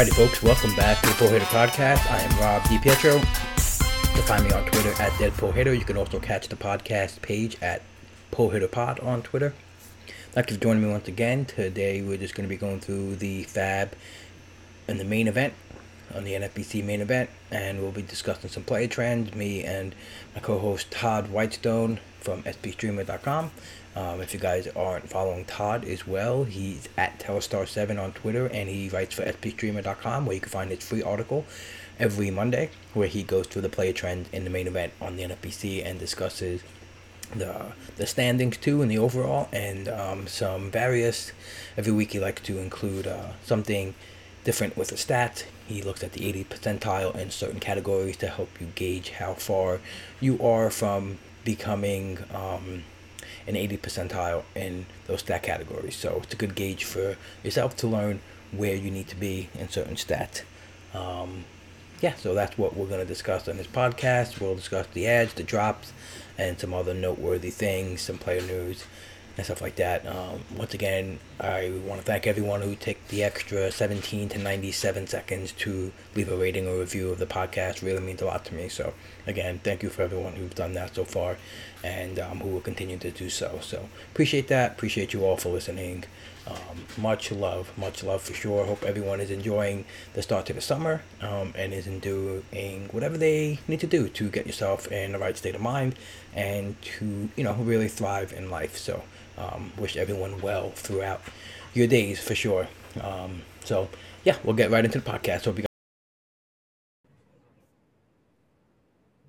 Alrighty, folks, welcome back to the Pull Hitter Podcast. I am Rob DiPietro. You can find me on Twitter at Deadpool Hitter. You can also catch the podcast page at Pull Hitter Pod on Twitter. Thank you for joining me once again. Today, we're just going to be going through the Fab and the main event on the NFBC main event, and we'll be discussing some player trends. Me and my co-host Todd Whitestone from SPStreamer.com. Um, if you guys aren't following Todd as well, he's at Telstar7 on Twitter and he writes for SPStreamer.com where you can find his free article every Monday where he goes through the player trends in the main event on the NFBC and discusses the the standings too and the overall and um, some various every week he likes to include uh, something different with the stats. He looks at the 80 percentile in certain categories to help you gauge how far you are from becoming um, an 80 percentile in those stat categories. So it's a good gauge for yourself to learn where you need to be in certain stats. Um, yeah, so that's what we're going to discuss on this podcast. We'll discuss the ads, the drops, and some other noteworthy things, some player news, and stuff like that. Um, once again, I want to thank everyone who took the extra 17 to 97 seconds to leave a rating or review of the podcast. Really means a lot to me. So, again, thank you for everyone who's done that so far and um, who will continue to do so. So, appreciate that. Appreciate you all for listening. Um, much love, much love for sure. Hope everyone is enjoying the start to the summer um, and is doing whatever they need to do to get yourself in the right state of mind and to, you know, really thrive in life. So, um, wish everyone well throughout your days for sure. Um, so yeah, we'll get right into the podcast. Hope you.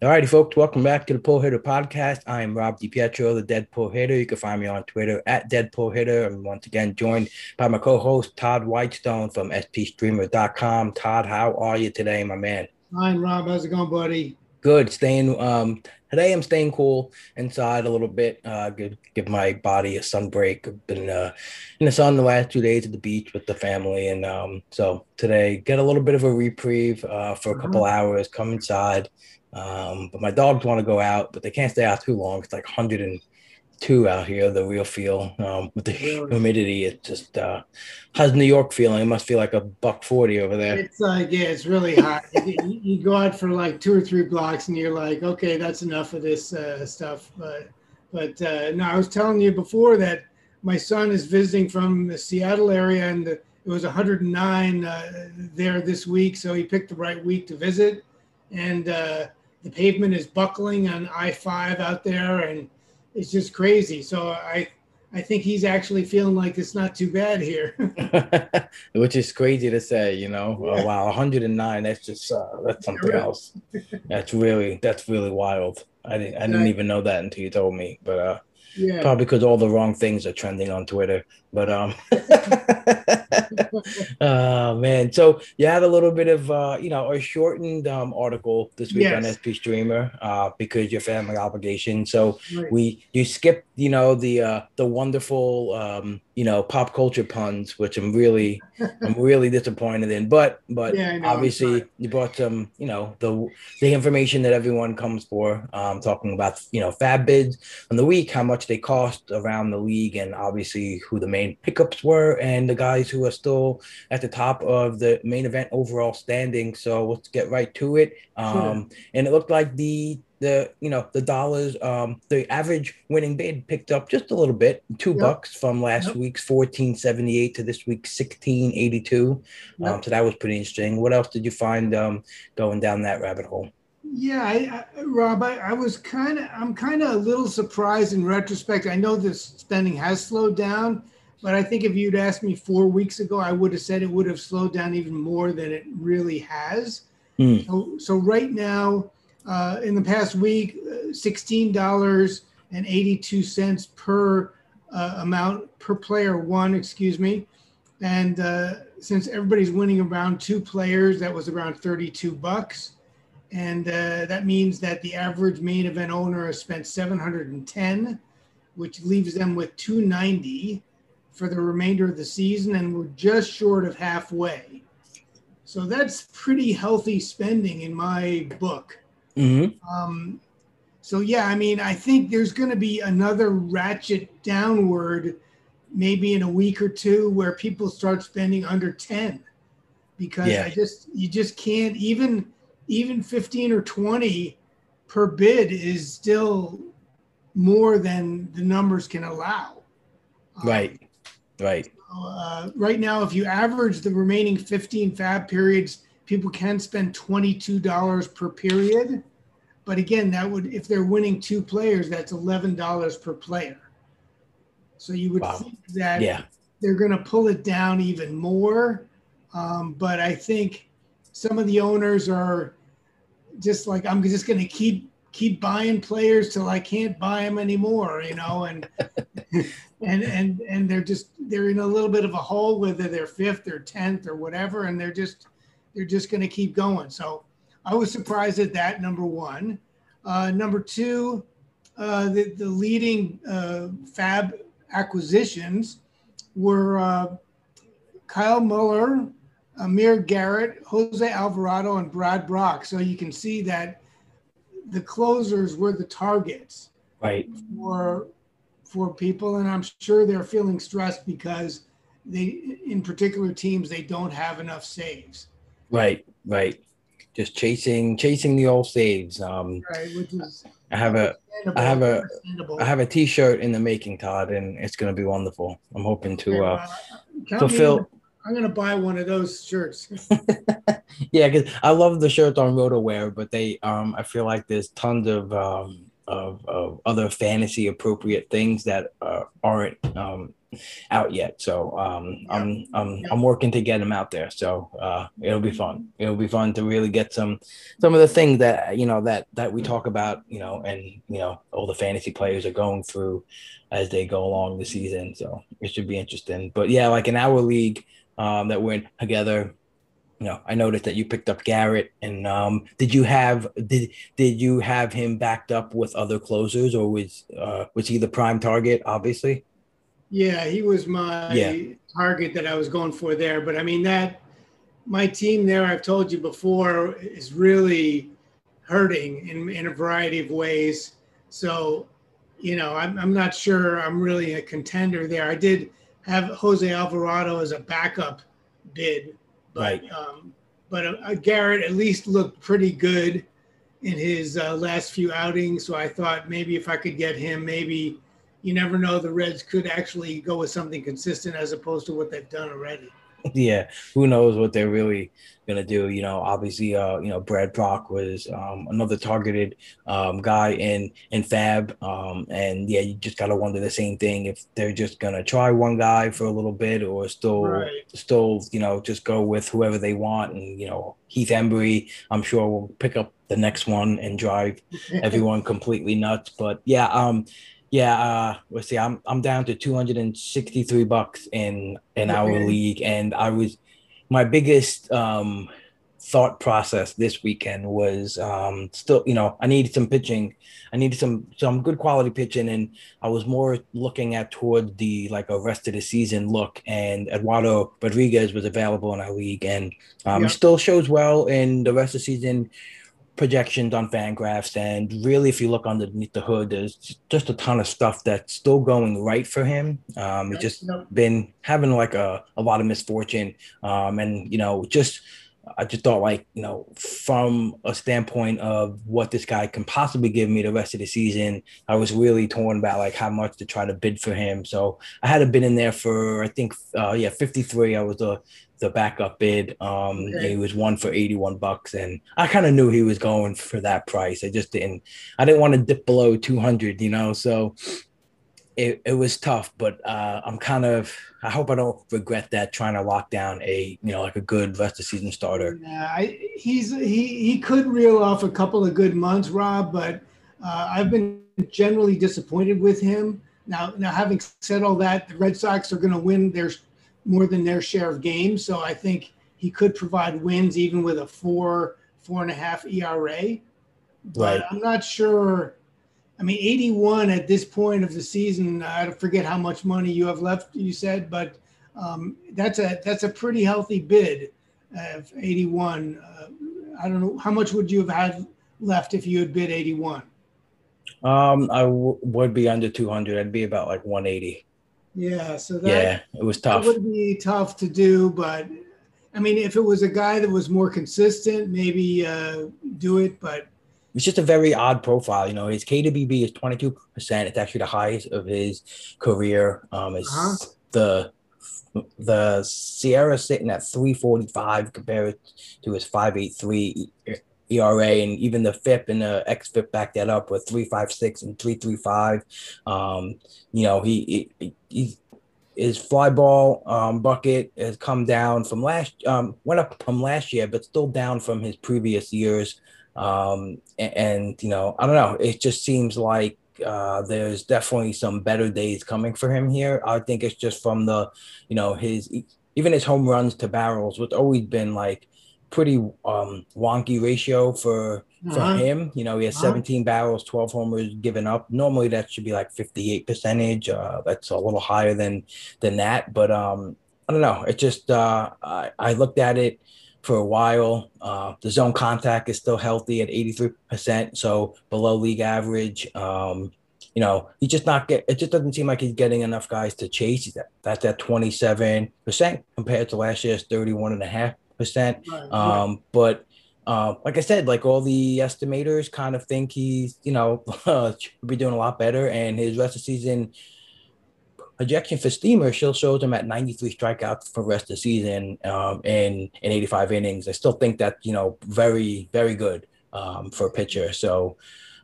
Alrighty, folks, welcome back to the Pull Hitter Podcast. I am Rob DiPietro, the Deadpool Hitter. You can find me on Twitter at Deadpool Hitter. I'm once again joined by my co-host Todd Whitestone from SPStreamer.com. Todd, how are you today, my man? Fine, Rob. How's it going, buddy? Good. Staying um today I'm staying cool inside a little bit. Uh give give my body a sun break. I've been uh in the sun the last two days at the beach with the family and um so today get a little bit of a reprieve uh for a couple uh-huh. hours, come inside. Um but my dogs want to go out, but they can't stay out too long. It's like 102 out here, the real feel. Um, with the humidity, it just uh, how's New York feeling? It must feel like a buck forty over there. It's like yeah, it's really hot. you, you, go out for like two or three blocks, and you're like, okay, that's enough of this uh, stuff. But but uh, no, I was telling you before that my son is visiting from the Seattle area, and the, it was 109 uh, there this week, so he picked the right week to visit, and uh, the pavement is buckling on I-5 out there, and it's just crazy. So I I think he's actually feeling like it's not too bad here. Which is crazy to say, you know. Yeah. Oh, wow, 109. That's just uh, that's something else. That's really that's really wild. I didn't I didn't even know that until you told me. But uh, yeah. probably because all the wrong things are trending on Twitter. But um, oh man. So you had a little bit of uh, you know, a shortened um article this week yes. on SP Streamer uh because your family obligation. So right. we you skipped, you know, the uh the wonderful um, you know, pop culture puns, which I'm really I'm really disappointed in. But but yeah, know, obviously you brought some, you know, the the information that everyone comes for, um, talking about, you know, fab bids on the week, how much they cost around the league and obviously who the main pickups were and the guys who are still at the top of the main event overall standing. So let's get right to it. Um, sure. And it looked like the the you know the dollars um the average winning bid picked up just a little bit two yep. bucks from last yep. week's 1478 to this week's 1682 yep. um so that was pretty interesting what else did you find um going down that rabbit hole Yeah, I, I, Rob, I, I was kind of, I'm kind of a little surprised in retrospect. I know the spending has slowed down, but I think if you'd asked me four weeks ago, I would have said it would have slowed down even more than it really has. Mm. So, so right now, uh, in the past week, sixteen dollars and eighty-two cents per uh, amount per player one, excuse me, and uh, since everybody's winning around two players, that was around thirty-two bucks, and uh, that means that the average main event owner has spent seven hundred and ten, which leaves them with two ninety for the remainder of the season, and we're just short of halfway. So that's pretty healthy spending in my book. Mm-hmm. Um, so yeah, I mean, I think there's going to be another ratchet downward, maybe in a week or two, where people start spending under ten, because yeah. I just you just can't even even fifteen or twenty per bid is still more than the numbers can allow. Right. Right. Uh, right now, if you average the remaining 15 fab periods, people can spend $22 per period. But again, that would, if they're winning two players, that's $11 per player. So you would wow. think that yeah. they're going to pull it down even more. Um, but I think some of the owners are just like, I'm just going to keep keep buying players till I can't buy them anymore, you know, and and and and they're just they're in a little bit of a hole whether they're fifth or tenth or whatever, and they're just they're just going to keep going. So I was surprised at that. Number one, uh, number two, uh, the the leading uh, Fab acquisitions were uh, Kyle Muller. Amir Garrett, Jose Alvarado, and Brad Brach. So you can see that the closers were the targets right. for for people and i'm sure they're feeling stressed because they in particular teams they don't have enough saves. Right right. Just chasing chasing the old saves um right which is i have a i have a i have a t-shirt in the making todd and it's going to be wonderful. I'm hoping to uh, uh fulfill I'm gonna buy one of those shirts. yeah, because I love the shirts on RotoWear, but they um I feel like there's tons of um of, of other fantasy appropriate things that uh, aren't um out yet. So um yeah. I'm I'm yeah. I'm working to get them out there. So uh it'll be fun. It'll be fun to really get some some of the things that you know that that we talk about, you know, and you know all the fantasy players are going through as they go along the season. So it should be interesting. But yeah, like in our league um, that went together. You know, I noticed that you picked up Garrett, and um, did you have did did you have him backed up with other closers, or was uh, was he the prime target? Obviously. Yeah, he was my yeah. target that I was going for there. But I mean that my team there, I've told you before, is really hurting in, in a variety of ways. So, you know, I'm, I'm not sure I'm really a contender there. I did have Jose Alvarado as a backup bid, but right. um, but uh, Garrett at least looked pretty good in his uh, last few outings. So I thought maybe if I could get him, maybe you never know, the Reds could actually go with something consistent as opposed to what they've done already. yeah, who knows what they're really gonna do? You know, obviously, uh, you know, Brad Brach was um, another targeted um, guy in in Fab, um, and yeah, you just gotta wonder the same thing if they're just gonna try one guy for a little bit or still right. still you know just go with whoever they want, and you know, Heath Hembree, I'm sure will pick up the next one and drive everyone completely nuts. But yeah, um, yeah, uh, let's see. I'm I'm down to 263 bucks in in our league, and I was my biggest um, thought process this weekend was um, still, you know, I needed some pitching. I needed some some good quality pitching, and I was more looking at toward the like a rest of the season look. And Eduardo Rodriguez was available in our league, and um, yeah. he still shows well in the rest of the season projections on Fangraphs, and really, if you look underneath the hood, there's just a ton of stuff that's still going right for him. Um, he's just been having like a, a lot of misfortune, um, and you know, just I just thought like, you know, from a standpoint of what this guy can possibly give me the rest of the season, I was really torn about like how much to try to bid for him. So I had a bid in there for I think uh yeah, 53. I was the the backup bid. Um Okay. he was one for 81 bucks and I kind of knew he was going for that price. I just didn't I didn't want to dip below 200, you know. So it, it was tough, but uh, I'm kind of I hope I don't regret that trying to lock down a you know like a good rest of season starter. Yeah, I, he's he he could reel off a couple of good months, Rob, but uh, I've been generally disappointed with him. Now, now having said all that, the Red Sox are going to win their more than their share of games, so I think he could provide wins even with a four four and a half ERA. But Right. I'm not sure. I mean, 81 at this point of the season. I forget how much money you have left. You said, but um, that's a that's a pretty healthy bid of 81. Uh, I don't know how much would you have had left if you had bid 81. Um, I w- would be under 200. I'd be about like 180. Yeah, so that, Yeah, it was tough. would be tough to do. But I mean, if it was a guy that was more consistent, maybe uh, do it. But It's just a very odd profile. You know, his K to BB is 22%. It's actually the highest of his career. Um, it's Uh-huh. the the SIERA sitting at 345 compared to his 583 ERA, and even the FIP and the XFIP back that up with 356 and 335. Um, you know, he, he, he his fly ball um, bucket has come down from last um, went up from last year, but still down from his previous years. Um, and, and you know, I don't know. It just seems like uh, there's definitely some better days coming for him here. I think it's just from the, you know, his even his home runs to barrels, which always been like pretty um, wonky ratio for for uh-huh, him. You know, he has Uh-huh. 17 barrels, 12 homers given up. Normally that should be like 58 percentage. Uh, that's a little higher than than that. But um, I don't know. It just uh, I, I looked at it for a while. Uh, the zone contact is still healthy at 83%, so below league average. Um, you know, he just not get it just doesn't seem like he's getting enough guys to chase. that. at, that's at 27% compared to last year's 31.5%. right, right. Um, but uh, like I said, like all the estimators kind of think he's, you know, be doing a lot better. And his rest of the season projection for Steamer still shows him at 93 strikeouts for the rest of the season um, in, in 85 innings. I still think that, you know, very, very good um, for a pitcher. So,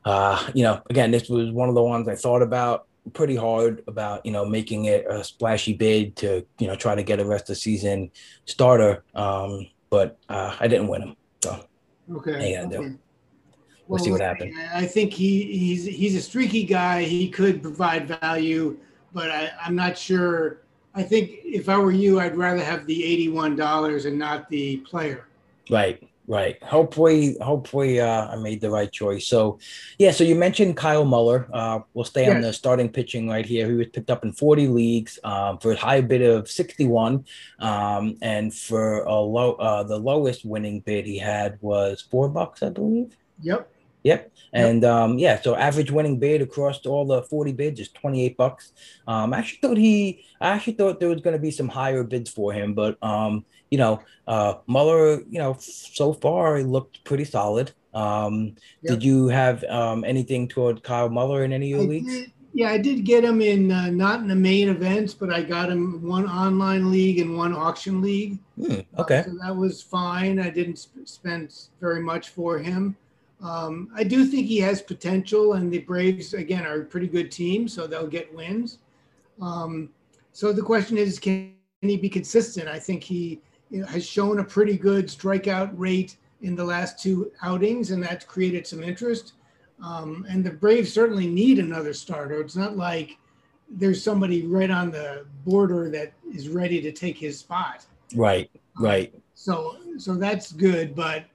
uh, you know, again, this was one of the ones I thought about pretty hard about, you know, making it a splashy bid to, you know, try to get a rest of the season starter. Um, but uh, I didn't win him. So Okay. Yeah, okay. We'll see what happens. I think he he's he's a streaky guy. He could provide value, but I, I'm not sure. I think if I were you, I'd rather have the eighty-one dollars and not the player. Right, right. Hopefully, hopefully, uh, I made the right choice. So, yeah. So you mentioned Kyle Muller. Uh, we'll stay on the starting pitching right here. He was picked up in 40 leagues um, for a high bid of 61, um, and for a low, uh, the lowest winning bid he had was four bucks, I believe. Yep. Yep. And um, yeah, so average winning bid across all the 40 bids is 28 bucks. Um, I actually thought he, I actually thought there was going to be some higher bids for him, but um, you know, uh, Muller, you know, so far he looked pretty solid. Um, Yep. Did you have um, anything toward Kyle Muller in any of I your leagues? did- yeah, I did get him in uh, not in the main events, but I got him one online league and one auction league. Hmm, Uh, okay. so that was fine. I didn't sp- spend very much for him. Um, I do think he has potential, and the Braves again are a pretty good team, so they'll get wins. Um, so the question is, can he be consistent? I think he you know, has shown a pretty good strikeout rate in the last two outings, and that's created some interest. Um, and the Braves certainly need another starter. It's not like there's somebody right on the border that is ready to take his spot. Right, right. So, so that's good, but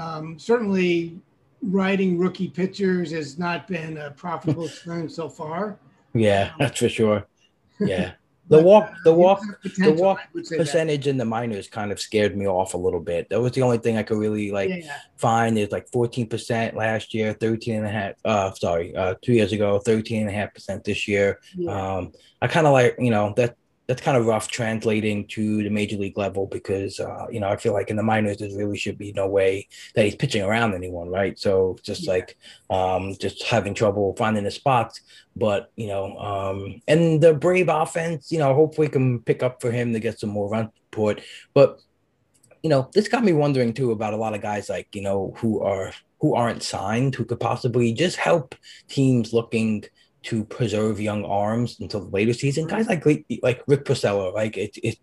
um, certainly riding rookie pitchers has not been a profitable experience so far. Yeah, that's for sure. Yeah. The walk, the walk the walk say that. percentage in the minors kind of scared me off a little bit. That was the only thing I could really like Yeah, find. Is like 14% last year, 13 and a half, uh, sorry, uh, two years ago, 13 and a half percent this year. yeah. Um, I kind of like, you know, that that's kind of rough translating to the major league level because uh, you know I feel like in the minors there really should be no way that he's pitching around anyone, right? So just yeah. like um, just having trouble finding the spots. But you know, um, and the Brave offense, you know, hopefully can pick up for him to get some more run support. But you know, this got me wondering too about a lot of guys like you know who are who aren't signed who could possibly just help teams looking to preserve young arms until the later season. Guys like like Rick Porcello, like it, it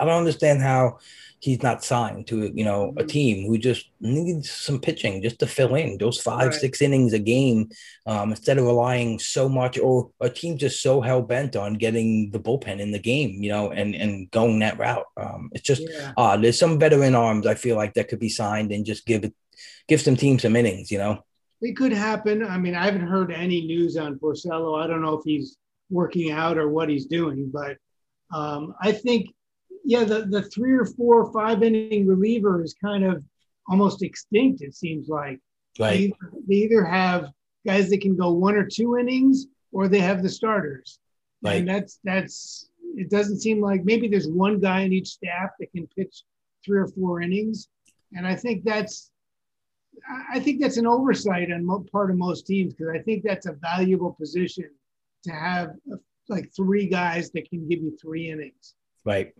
I don't understand how he's not signed to you know a mm-hmm. team who just needs some pitching just to fill in those five right. six innings a game um, instead of relying so much or a team just so hell bent on getting the bullpen in the game you know and and going that route um, it's just yeah. uh, there's some veteran arms I feel like that could be signed and just give it give some teams some innings you know it could happen. I mean, I haven't heard any news on Porcello. I don't know if he's working out or what he's doing, but um, I think, yeah, the, the three or four or five inning reliever is kind of almost extinct, it seems like. Right. They either, they either have guys that can go one or two innings or they have the starters. Right. And that's, that's, it doesn't seem like maybe there's one guy in each staff that can pitch three or four innings. And I think that's, I think that's an oversight on part of most teams because I think that's a valuable position to have uh, like three guys that can give you three innings. Right.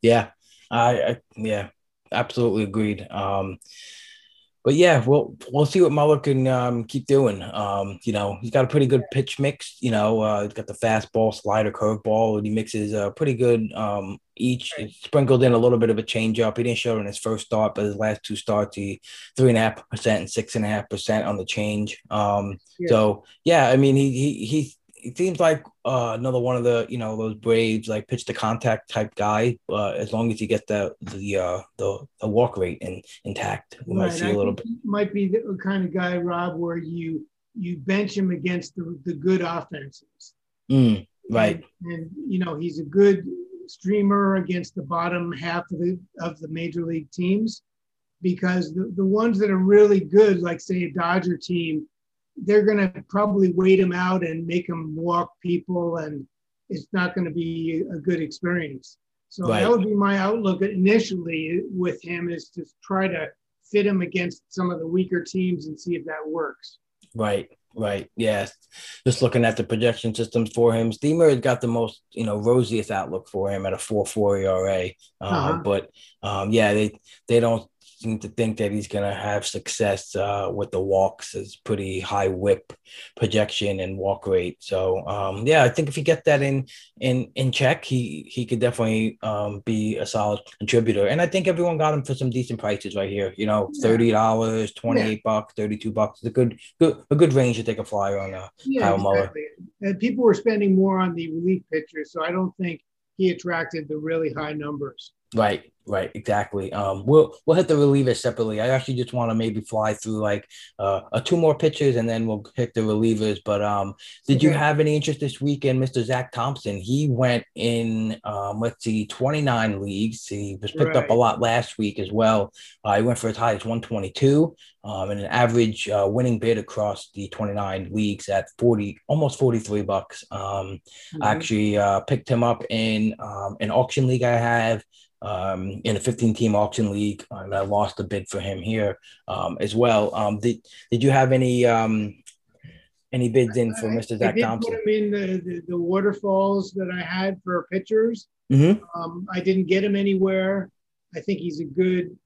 Yeah. I, I yeah, absolutely agreed. Um, but yeah, we'll we'll see what Muller can um, keep doing. Um, you know, he's got a pretty good pitch mix. You know, uh, he's got the fastball, slider, curveball, and he mixes uh, pretty good um, each. Sprinkled in a little bit of a changeup. He didn't show it in his first start, but his last two starts, he three and a half percent and six and a half percent on the change. Um, yeah. So yeah, I mean, he he he it seems like uh, another one of the you know those Braves like pitch to contact type guy. Uh, as long as you get the the uh, the, the walk rate in, intact, we right. might see I a little bit. Might be the kind of guy, Rob, where you you bench him against the, the good offenses. Mm, right. And, and, you know he's a good streamer against the bottom half of the of the major league teams because the, the ones that are really good, like say a Dodger team they're going to probably wait him out and make him walk people, and it's not going to be a good experience. So right. that would be my outlook initially with him is to try to fit him against some of the weaker teams and see if that works. Right, right. Yes. Just looking at the projection systems for him, Steamer has got the most, you know, rosiest outlook for him at a 4-4 ERA. Um, uh-huh. But um, yeah, they they don't to think that he's going to have success uh, with the walks. Is pretty high whip projection and walk rate. So um, yeah, I think if you get that in in in check, he he could definitely um, be a solid contributor. And I think everyone got him for some decent prices right here. You know, thirty dollars, twenty eight bucks, thirty two bucks. It's a good good a good range to take a flyer on. Uh, yeah, Kyle Muller. And people were spending more on the relief pitchers, so I don't think he attracted the really high numbers. Right, right, exactly. Um, we'll we'll hit the relievers separately. I actually just want to maybe fly through like uh, uh, two more pitches and then we'll hit the relievers. But um, did okay. you have any interest this week in Mr. Zach Thompson? He went in um, let's see, twenty nine leagues. He was picked right. up a lot last week as well. Uh, he went for as high as one twenty two. Um, and an average uh, winning bid across the 29 leagues at 40, almost 43 bucks. Um, mm-hmm. I actually uh, picked him up in um, an auction league I have um, in a 15 team auction league, and I lost a bid for him here um, as well. Um, did did you have any um, any bids in for Mr. Zach I did Thompson? Put him in the, the, the, waterfalls that I had for pitchers. Mm-hmm. Um, I didn't get him anywhere. I think he's a good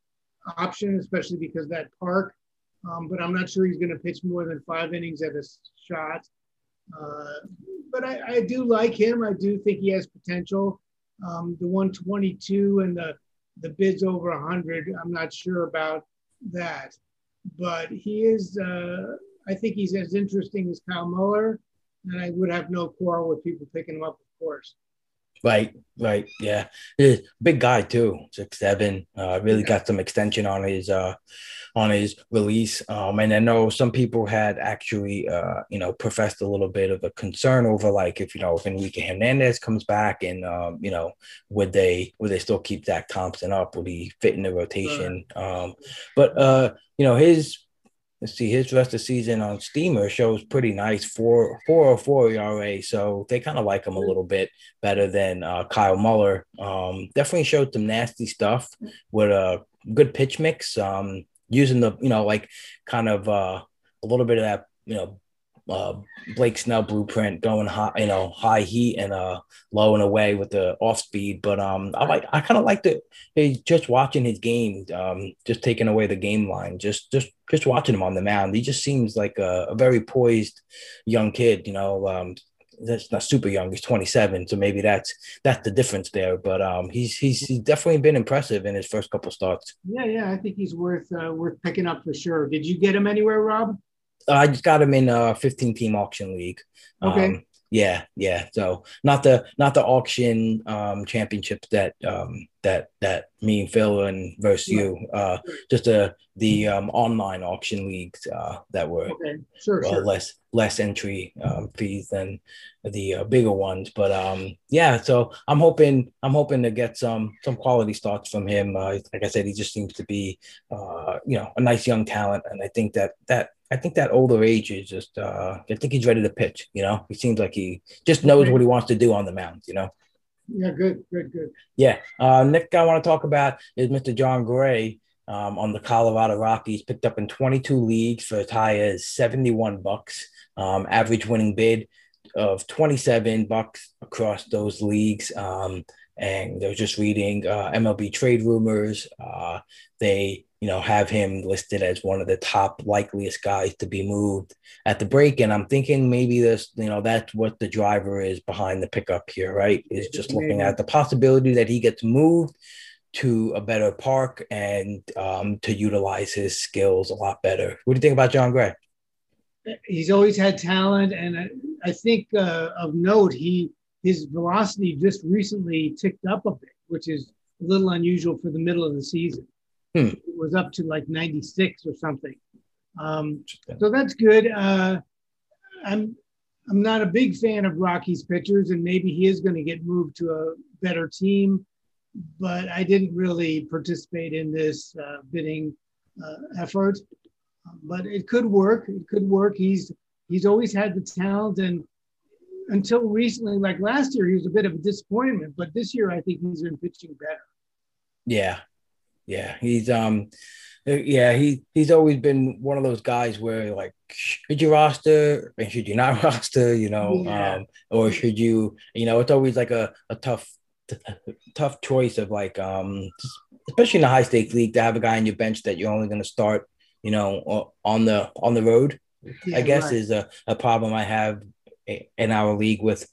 option, especially because that park. Um, but I'm not sure he's going to pitch more than five innings at a shot. Uh, but I, I do like him. I do think he has potential. Um, the 122 and the the bids over 100, I'm not sure about that. But he is, uh, I think he's as interesting as Kyle Muller, and I would have no quarrel with people picking him up, of course. Right, right, yeah, big guy too, six seven. Uh, really yeah. got some extension on his uh, on his release. Um, and I know some people had actually, uh, you know, professed a little bit of a concern over like if you know if Enrique Hernandez comes back and um, you know would they would they still keep Zach Thompson up? Would he fit in the rotation? Um, but uh, you know his see, his rest of the season on Steamer shows pretty nice four four or four ERA. So they kind of like him a little bit better than uh, Kyle Muller. Um, definitely showed some nasty stuff with a good pitch mix. Um, using the you know like kind of uh, a little bit of that you know uh, Blake Snell blueprint, going high, you know, high heat and uh low and away with the off speed. But um, I like, I kind of like the just watching his game, um, just taking away the game line, just just just watching him on the mound. He just seems like a, a very poised young kid. You know, um, that's not super young. He's 27, so maybe that's that's the difference there. But um, he's he's, he's definitely been impressive in his first couple starts. Yeah, yeah, I think he's worth uh, worth picking up for sure. Did you get him anywhere, Rob? I just got him in a 15 team auction league. Okay. Um, yeah, yeah. So not the not the auction um championships that um that that me and Phil and versus you. Uh just the the um online auction leagues uh that were Okay. Sure, uh, sure. less less entry um, fees than the uh, bigger ones. But um, yeah, so I'm hoping I'm hoping to get some some quality starts from him. Uh, like I said, he just seems to be uh, you know a nice young talent, and I think that that I think that older age is just uh, I think he's ready to pitch. You know, he seems like he just knows what he wants to do on the mound. You know. Yeah, good, good, good. Yeah. Uh, Nick, I want to talk about is Mr. Jon Gray um, on the Colorado Rockies, picked up in 22 leagues for as high as 71 bucks. Um, average winning bid of 27 bucks across those leagues. Um, and they're just reading uh, MLB trade rumors. Uh, they, you know, have him listed as one of the top likeliest guys to be moved at the break. And I'm thinking maybe this, you know, that's what the driver is behind the pickup here, right? Is just looking at the possibility that he gets moved to a better park and um, to utilize his skills a lot better. What do you think about Jon Gray? He's always had talent, and I, I think uh, of note, he his velocity just recently ticked up a bit, which is a little unusual for the middle of the season. Hmm. It was up to like 96 or something. Um, so that's good. Uh, I'm I'm not a big fan of Rocky's pitchers, and maybe he is going to get moved to a better team. But I didn't really participate in this uh, bidding uh, effort. But it could work. It could work. He's he's always had the talent, and until recently, like last year, he was a bit of a disappointment. But this year, I think he's been pitching better. Yeah, yeah, he's um, yeah, he he's always been one of those guys where like should you roster and should you not roster, you know, Yeah. um, or should you, you know, it's always like a a tough tough choice of like um, especially in a high stakes league to have a guy on your bench that you're only going to start, you know, on the on the road. Yeah, I guess right. is a, a problem I have in our league with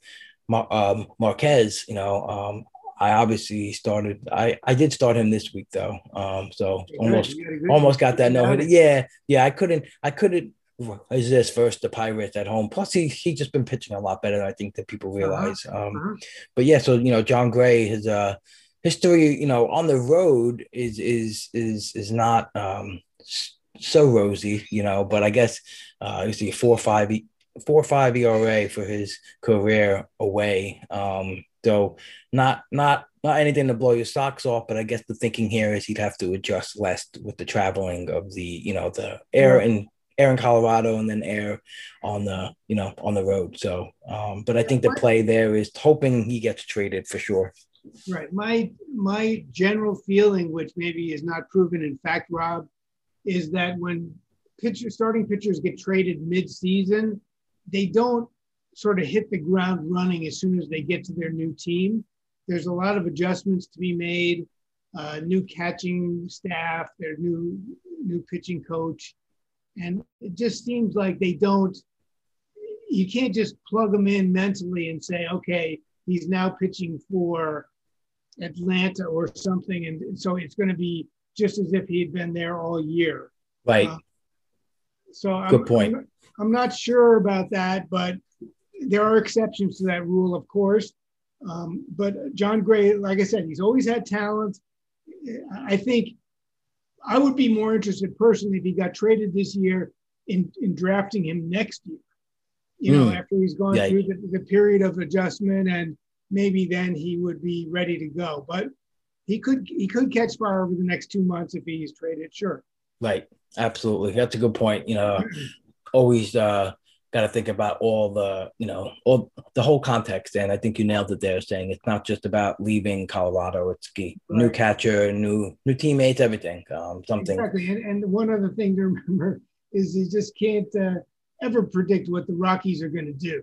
um, Marquez. You know, um, I obviously started. I I did start him this week though. Um, so almost got almost got that no got hit. it. Yeah, yeah. I couldn't. I couldn't. Is this versus the Pirates at home? Plus, he he just been pitching a lot better than I think that people realize. Um, Uh-huh. but yeah, so you know, Jon Gray, his uh history, you know, on the road is is is is not um so rosy, you know. But I guess uh, you see four five E- four five ERA for his career away. Um, so not not not anything to blow your socks off, but I guess the thinking here is he'd have to adjust less with the traveling of the you know the air in air in Colorado and then air on the you know on the road. So, um, but I think the play there is hoping he gets traded for sure. Right. My my general feeling, which maybe is not proven in fact, Rob, is that when pitcher starting pitchers get traded mid-season, they don't sort of hit the ground running as soon as they get to their new team. There's a lot of adjustments to be made, uh, new catching staff, their new new pitching coach, and it just seems like they don't. You can't just plug them in mentally and say, okay, he's now pitching for Atlanta or something, and so it's going to be just as if he had been there all year. Right. Uh, So I'm, Good point. I'm, I'm not sure about that, but there are exceptions to that rule, of course. Um, but Jon Gray, like I said, he's always had talent. I think I would be more interested personally if he got traded this year in, in drafting him next year. You know, Hmm. after he's gone Yeah. through the, the period of adjustment and maybe then he would be ready to go. But he could he could catch fire over the next two months if he's traded, sure. Right. Absolutely. That's a good point. You know, always uh, got to think about all the, you know, all the whole context. And I think you nailed it there saying it's not just about leaving Colorado. It's key. New catcher, new, new teammates, everything. Um, something. Exactly. And, and one other thing to remember is you just can't uh, ever predict what the Rockies are going to do.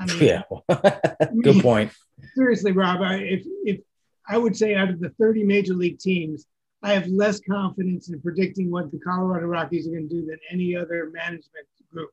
I mean, Yeah. good point. seriously, Rob, I, if if I would say out of the 30 major league teams, I have less confidence in predicting what the Colorado Rockies are going to do than any other management group.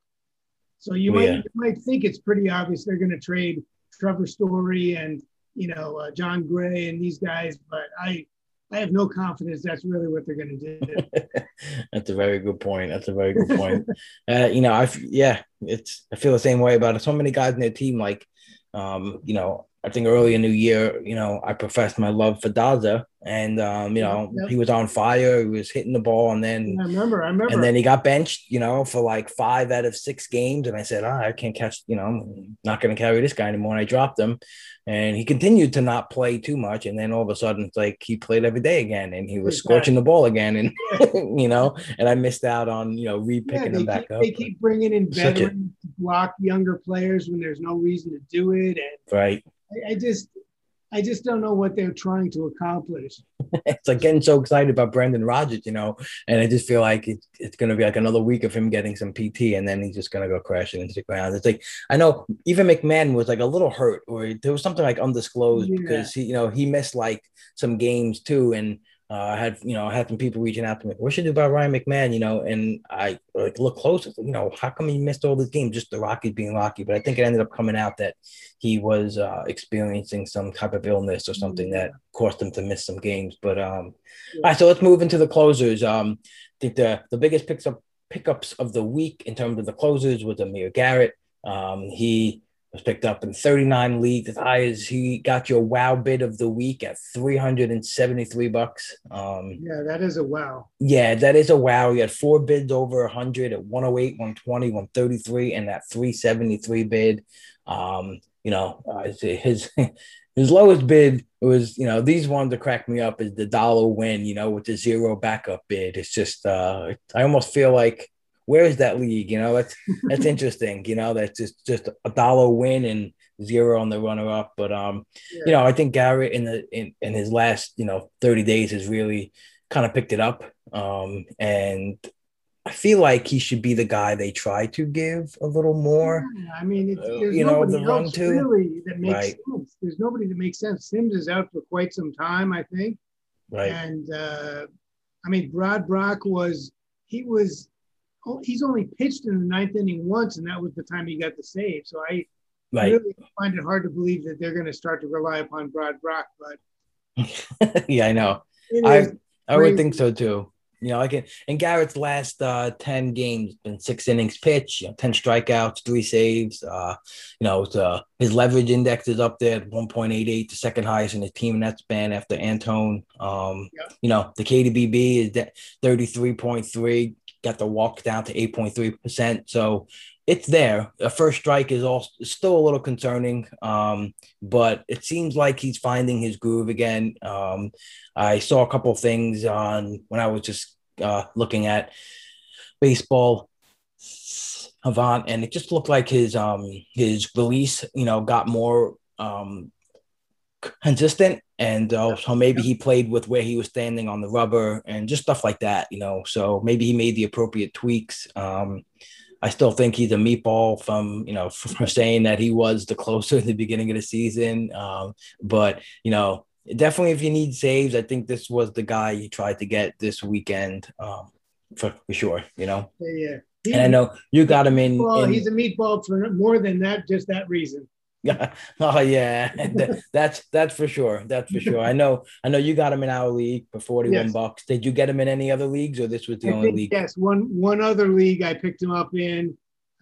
So you Well, might yeah. you might think it's pretty obvious they're going to trade Trevor Story and you know uh, Jon Gray and these guys, but I I have no confidence that's really what they're going to do. That's a very good point. That's a very good point. uh, you know, I yeah, it's I feel the same way about it. So many guys in their team, like, um, you know, I think early in the year, you know, I professed my love for Daza, and um, you know, Yep. he was on fire. He was hitting the ball, and then I remember, I remember. and then he got benched, you know, for like five out of six games. And I said, ah, I can't catch, you know, I'm not going to carry this guy anymore. And I dropped him. And he continued to not play too much. And then all of a sudden, it's like he played every day again and he was Exactly. scorching the ball again. And, you know, and I missed out on, you know, re yeah, him back keep, up. they keep bringing in Such a- veterans to block younger players when there's no reason to do it, and Right. I, I just I just don't know what they're trying to accomplish. It's like getting so excited about Brendan Rodgers, you know, and I just feel like it's, it's going to be like another week of him getting some PT and then he's just going to go crashing into the ground. It's like, I know even McMahon was like a little hurt or there was something like undisclosed Yeah. because he, you know, he missed like some games too. And uh, I had, you know, I had some people reaching out to me, what should I do about Ryan McMahon, you know, and I like look closer, you know, how come he missed all this games? Just the Rockies being Rocky. But I think it ended up coming out that he was uh, experiencing some type of illness or something that caused him to miss some games. But um, all right, so let's move into the closers. Um, I think the the biggest picks up pickups of the week in terms of the closers was Amir Garrett. Um, he was picked up in 39 leagues. As high as he got your wow bid of the week at 373 bucks. Um, Yeah, that is a wow. yeah, that is a wow. He had four bids over 100 at 108, 120, 133, and that 373 bid. Um, you know, uh, his his lowest bid was, you know, these ones that crack me up is the dollar win, you know, with the zero backup bid. It's just, uh, I almost feel like, where is that league? You know, that's that's interesting. You know, that's just just a dollar win and zero on the runner up. But um, you know, I think Garrett in the in, in his last you know thirty days has really kind of picked it up. Um, and I feel like he should be the guy they try to give a little more. Yeah, I mean, it's, Uh, there's you know, the run else too. really that makes Right. sense. There's nobody that makes sense. Sims is out for quite some time, I think. Right. And uh, I mean, Brad Brach was he was he's only pitched in the ninth inning once, and that was the time he got the save. So I Right. really find it hard to believe that they're going to start to rely upon Brad Brach. But yeah, I know. I I would think so too. You know, like in, in Garrett's last uh, 10 games, been six innings pitched, you know, 10 strikeouts, three saves. Uh, you know, it's, uh, his leverage index is up there at 1.88, the second highest in his team in that span after Antone. Um. You know, the KDBB is de- 33.3, got the walk down to 8.3%. So it's there. A first strike is all still a little concerning, um, but it seems like he's finding his groove again. Um, I saw a couple things on when I was just uh, looking at baseball Savant, and it just looked like his um his release, you know, got more um consistent, and uh, so maybe he played with where he was standing on the rubber and just stuff like that, you know. So maybe he made the appropriate tweaks. Um, I still think he's a meatball from you know from saying that he was the closer in the beginning of the season, um, but you know definitely if you need saves, I think this was the guy you tried to get this weekend um, for, for sure. You know, yeah. and I know you got him in. Well, in he's a meatball for more than that, just that reason. oh yeah, that's that's for sure. That's for sure. I know. I know you got him in our league for forty-one Yes. bucks. Did you get him in any other leagues, or this was the I only think, league? yes, one one other league I picked him up in.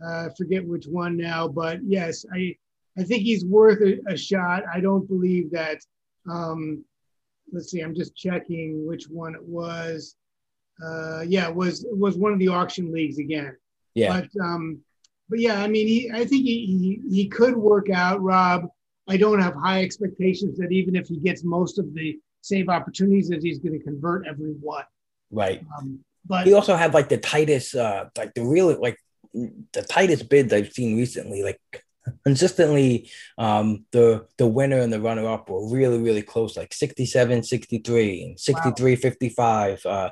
Uh, forget which one now, but yes, I I think he's worth a, a shot. I don't believe that. Um, let's see, I'm just checking which one it was. Uh, yeah, it was it was one of the auction leagues again. Yeah, But um, but yeah, I mean, he I think he, he he could work out, Rob. I don't have high expectations that even if he gets most of the save opportunities, that he's going to convert every one. right. Um, But he also had like the tightest, uh, like the real, like the tightest bids I've seen recently. Like consistently, um, the the winner and the runner up were really really close, like 67, 63, and 63, 55, uh,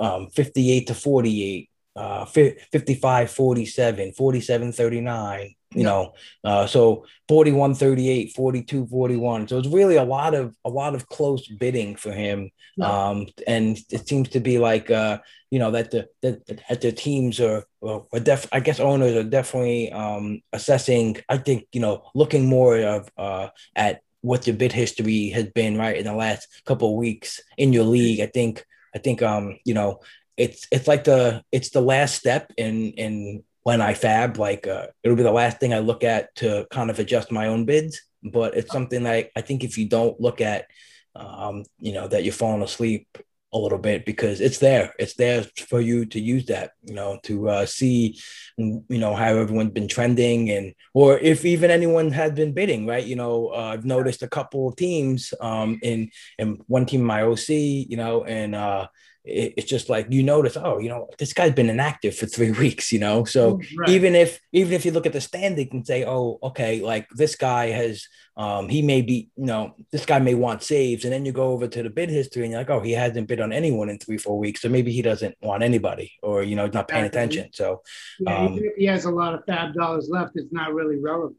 um, 58 to 48, uh, 55, 47, 47, 39 you know uh, so 41 38 42 41 so it's really a lot of a lot of close bidding for him. Um, and it seems to be like uh, you know that the that, that the teams are, are def- i guess owners are definitely um, assessing i think you know looking more of uh, at what the bid history has been right in the last couple of weeks in your league. I think i think um you know it's it's like the it's the last step in in when I fab, like uh, it'll be the last thing I look at to kind of adjust my own bids. But it's something that I, I think if you don't look at, um, you know, that you're falling asleep a little bit because it's there. It's there for you to use that, you know, to uh, see, you know, how everyone's been trending and, or if even anyone has been bidding, right? You know, uh, I've noticed a couple of teams um, in, in one team, my OC, you know, and, uh, it, it's just like you notice oh you know this guy's been inactive for three weeks you know? So right. even if even if you look at the standing and say oh okay like this guy has um he may be you know this guy may want saves and then you go over to the bid history and you're like oh he hasn't bid on anyone in three four weeks so maybe he doesn't want anybody or you know he's not paying attention so yeah, um, if he has a lot of fab dollars left it's not really relevant.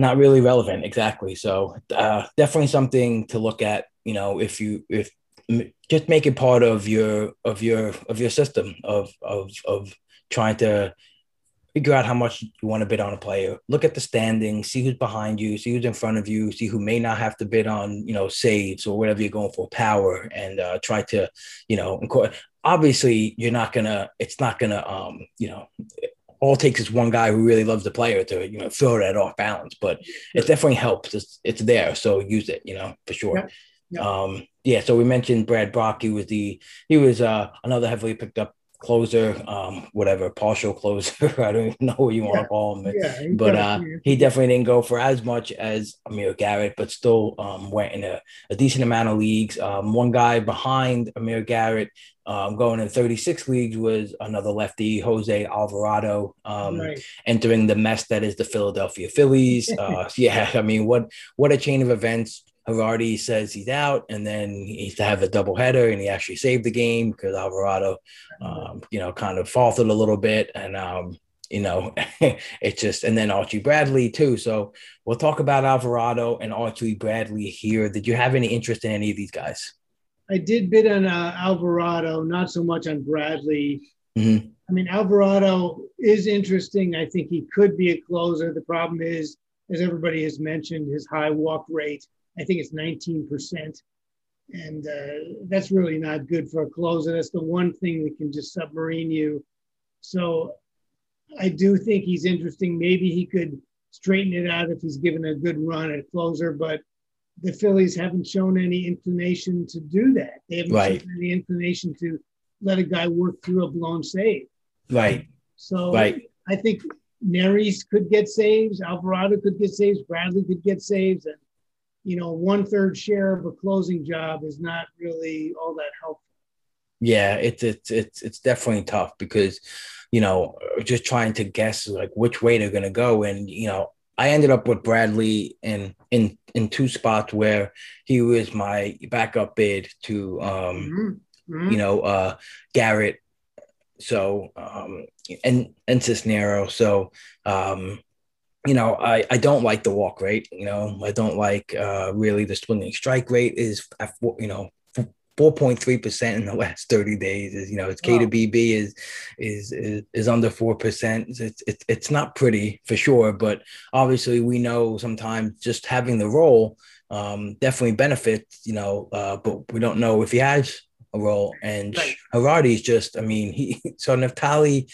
Not really relevant exactly so uh, definitely something to look at you know if you if just make it part of your of your of your system of of of trying to figure out how much you want to bid on a player. Look at the standing, see who's behind you, see who's in front of you, see who may not have to bid on, you know, saves or whatever you're going for, power, and uh, try to, you know, obviously you're not gonna, it's not gonna, um, you know, all it takes is one guy who really loves the player to, you know, throw that off balance, but it definitely helps. It's, it's there, so use it, you know, for sure. Yeah. Yeah. Um, yeah, so we mentioned Brad Brach. He was the he was uh, another heavily picked up closer, um, whatever, partial closer. I don't even know what you want yeah. to call him. Yeah, but uh, he definitely didn't go for as much as Amir Garrett, but still um, went in a, a decent amount of leagues. Um, one guy behind Amir Garrett um, going in 36 leagues was another lefty, Jose Alvarado, um, right. entering the mess that is the Philadelphia Phillies. Uh, yeah, I mean, what what a chain of events. Girardi says he's out, and then he's to have a doubleheader, and he actually saved the game because Alvarado, um, you know, kind of faltered a little bit, and um, you know, it's just, and then Archie Bradley too. So we'll talk about Alvarado and Archie Bradley here. Did you have any interest in any of these guys? I did bid on uh, Alvarado, not so much on Bradley. Mm-hmm. I mean, Alvarado is interesting. I think he could be a closer. The problem is, as everybody has mentioned, his high walk rate I think it's 19%. And uh, that's really not good for a closer. That's the one thing that can just submarine you. So I do think he's interesting. Maybe he could straighten it out if he's given a good run at closer, but the Phillies haven't shown any inclination to do that. They haven't right. shown any inclination to let a guy work through a blown save. Right. So right. I think Neris could get saves, Alvarado could get saves, Bradley could get saves, and you know, one third share of a closing job is not really all that helpful. Yeah, it's it's it's it's definitely tough because, you know, just trying to guess like which way they're gonna go, and you know, I ended up with Bradley in in in two spots where he was my backup bid to um mm-hmm. Mm-hmm. you know uh Garrett so um and and Cisnero so um you know, I, I don't like the walk rate. You know, I don't like uh, really the swinging strike rate is, at, you know, 4.3% in the last 30 days is, you know, it's K to BB is, is, is, is under 4%. It's, it's, it's not pretty for sure, but obviously we know sometimes just having the role um, definitely benefits, you know, uh, but we don't know if he has a role and right. Girardi's just, I mean, he, so Neftali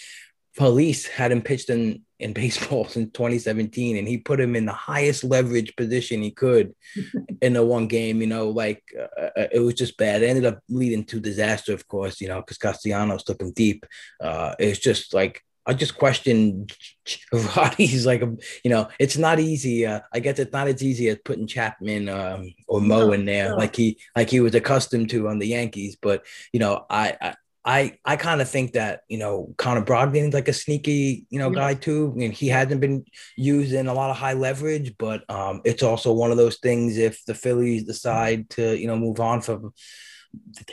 Feliz had him pitched in in baseball since 2017 and he put him in the highest leverage position he could in the one game you know like uh, uh, it was just bad it ended up leading to disaster of course you know because castellanos took him deep uh it's just like I just question He's like, a, you know, it's not easy. Uh, I guess it's not as easy as putting Chapman um, or Mo no, in there, no. like he like he was accustomed to on the Yankees. But you know, I, I I I kind of think that you know Connor Brogdon's like a sneaky you know Yeah. guy too. I mean, he hasn't been used in a lot of high leverage, but um, it's also one of those things. If the Phillies decide to you know move on from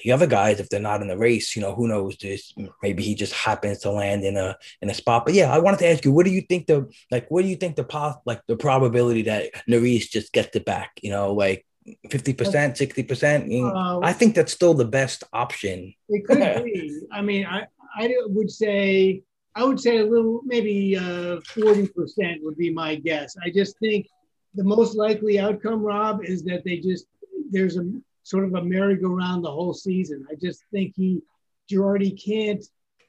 the other guys, if they're not in the race, you know who knows? Just maybe he just happens to land in a in a spot. But yeah, I wanted to ask you, what do you think the like? What do you think the pos like the probability that Neris just gets it back? You know, like fifty percent, sixty percent. Uh, I think that's still the best option. It could be. I mean, I I would say I would say a little maybe uh, forty percent would be my guess. I just think the most likely outcome, Rob, is that they just there's a sort of a merry-go-round the whole season. I just think he Girardi can't.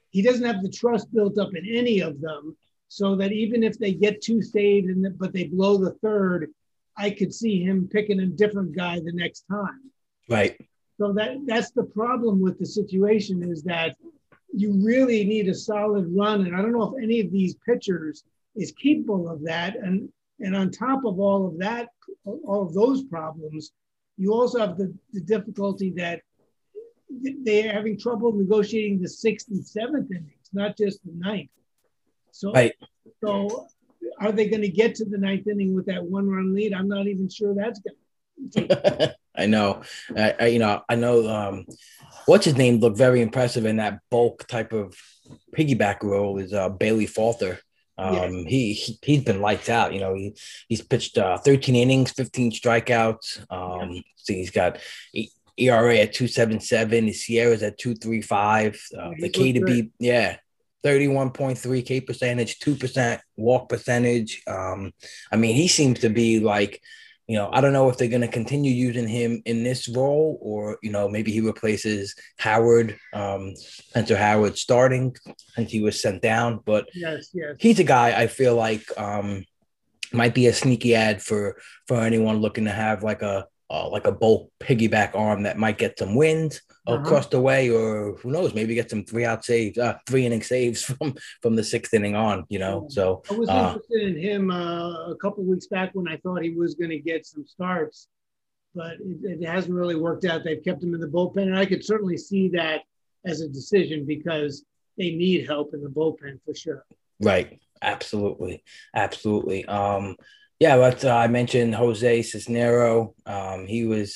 He doesn't have the trust built up in any of them, so that even if they get two saved and but they blow the third, I could see him picking a different guy the next time. Right. So that that's the problem with the situation is that you really need a solid run, and I don't know if any of these pitchers is capable of that. And and on top of all of that, all of those problems, you also have the, the difficulty that they're having trouble negotiating the sixth and seventh innings, not just the ninth. So, Right. so are they going to get to the ninth inning with that one run lead? I'm not even sure that's going to. I know. I, I you know I know. Um, what's his name looked very impressive in that bulk type of piggyback role is uh, Bailey Falter. Um, Yes. he, he he's been lights out. You know, he he's pitched uh, 13 innings, 15 strikeouts. Um, so he's got ERA at 277. His SIERA's at 235. Uh, Yeah, the K to B, yeah. 31.3 K percentage, 2% walk percentage. Um, I mean, he seems to be like, you know, I don't know if they're going to continue using him in this role or, you know, maybe he replaces Howard, um, Spencer Howard starting since he was sent down. But Yes, yes. he's a guy I feel like um, might be a sneaky ad for for anyone looking to have like a uh, like a bulk piggyback arm that might get some wins Uh-huh. across the way, or who knows, maybe get some three out saves, uh, three inning saves from from the sixth inning on. You know, so I was uh, interested in him uh, a couple weeks back when I thought he was going to get some starts, but it, it hasn't really worked out. They've kept him in the bullpen, and I could certainly see that as a decision because they need help in the bullpen for sure. Right. Absolutely. Absolutely. Um, yeah, but uh, I mentioned Jose Cisnero. Um, he was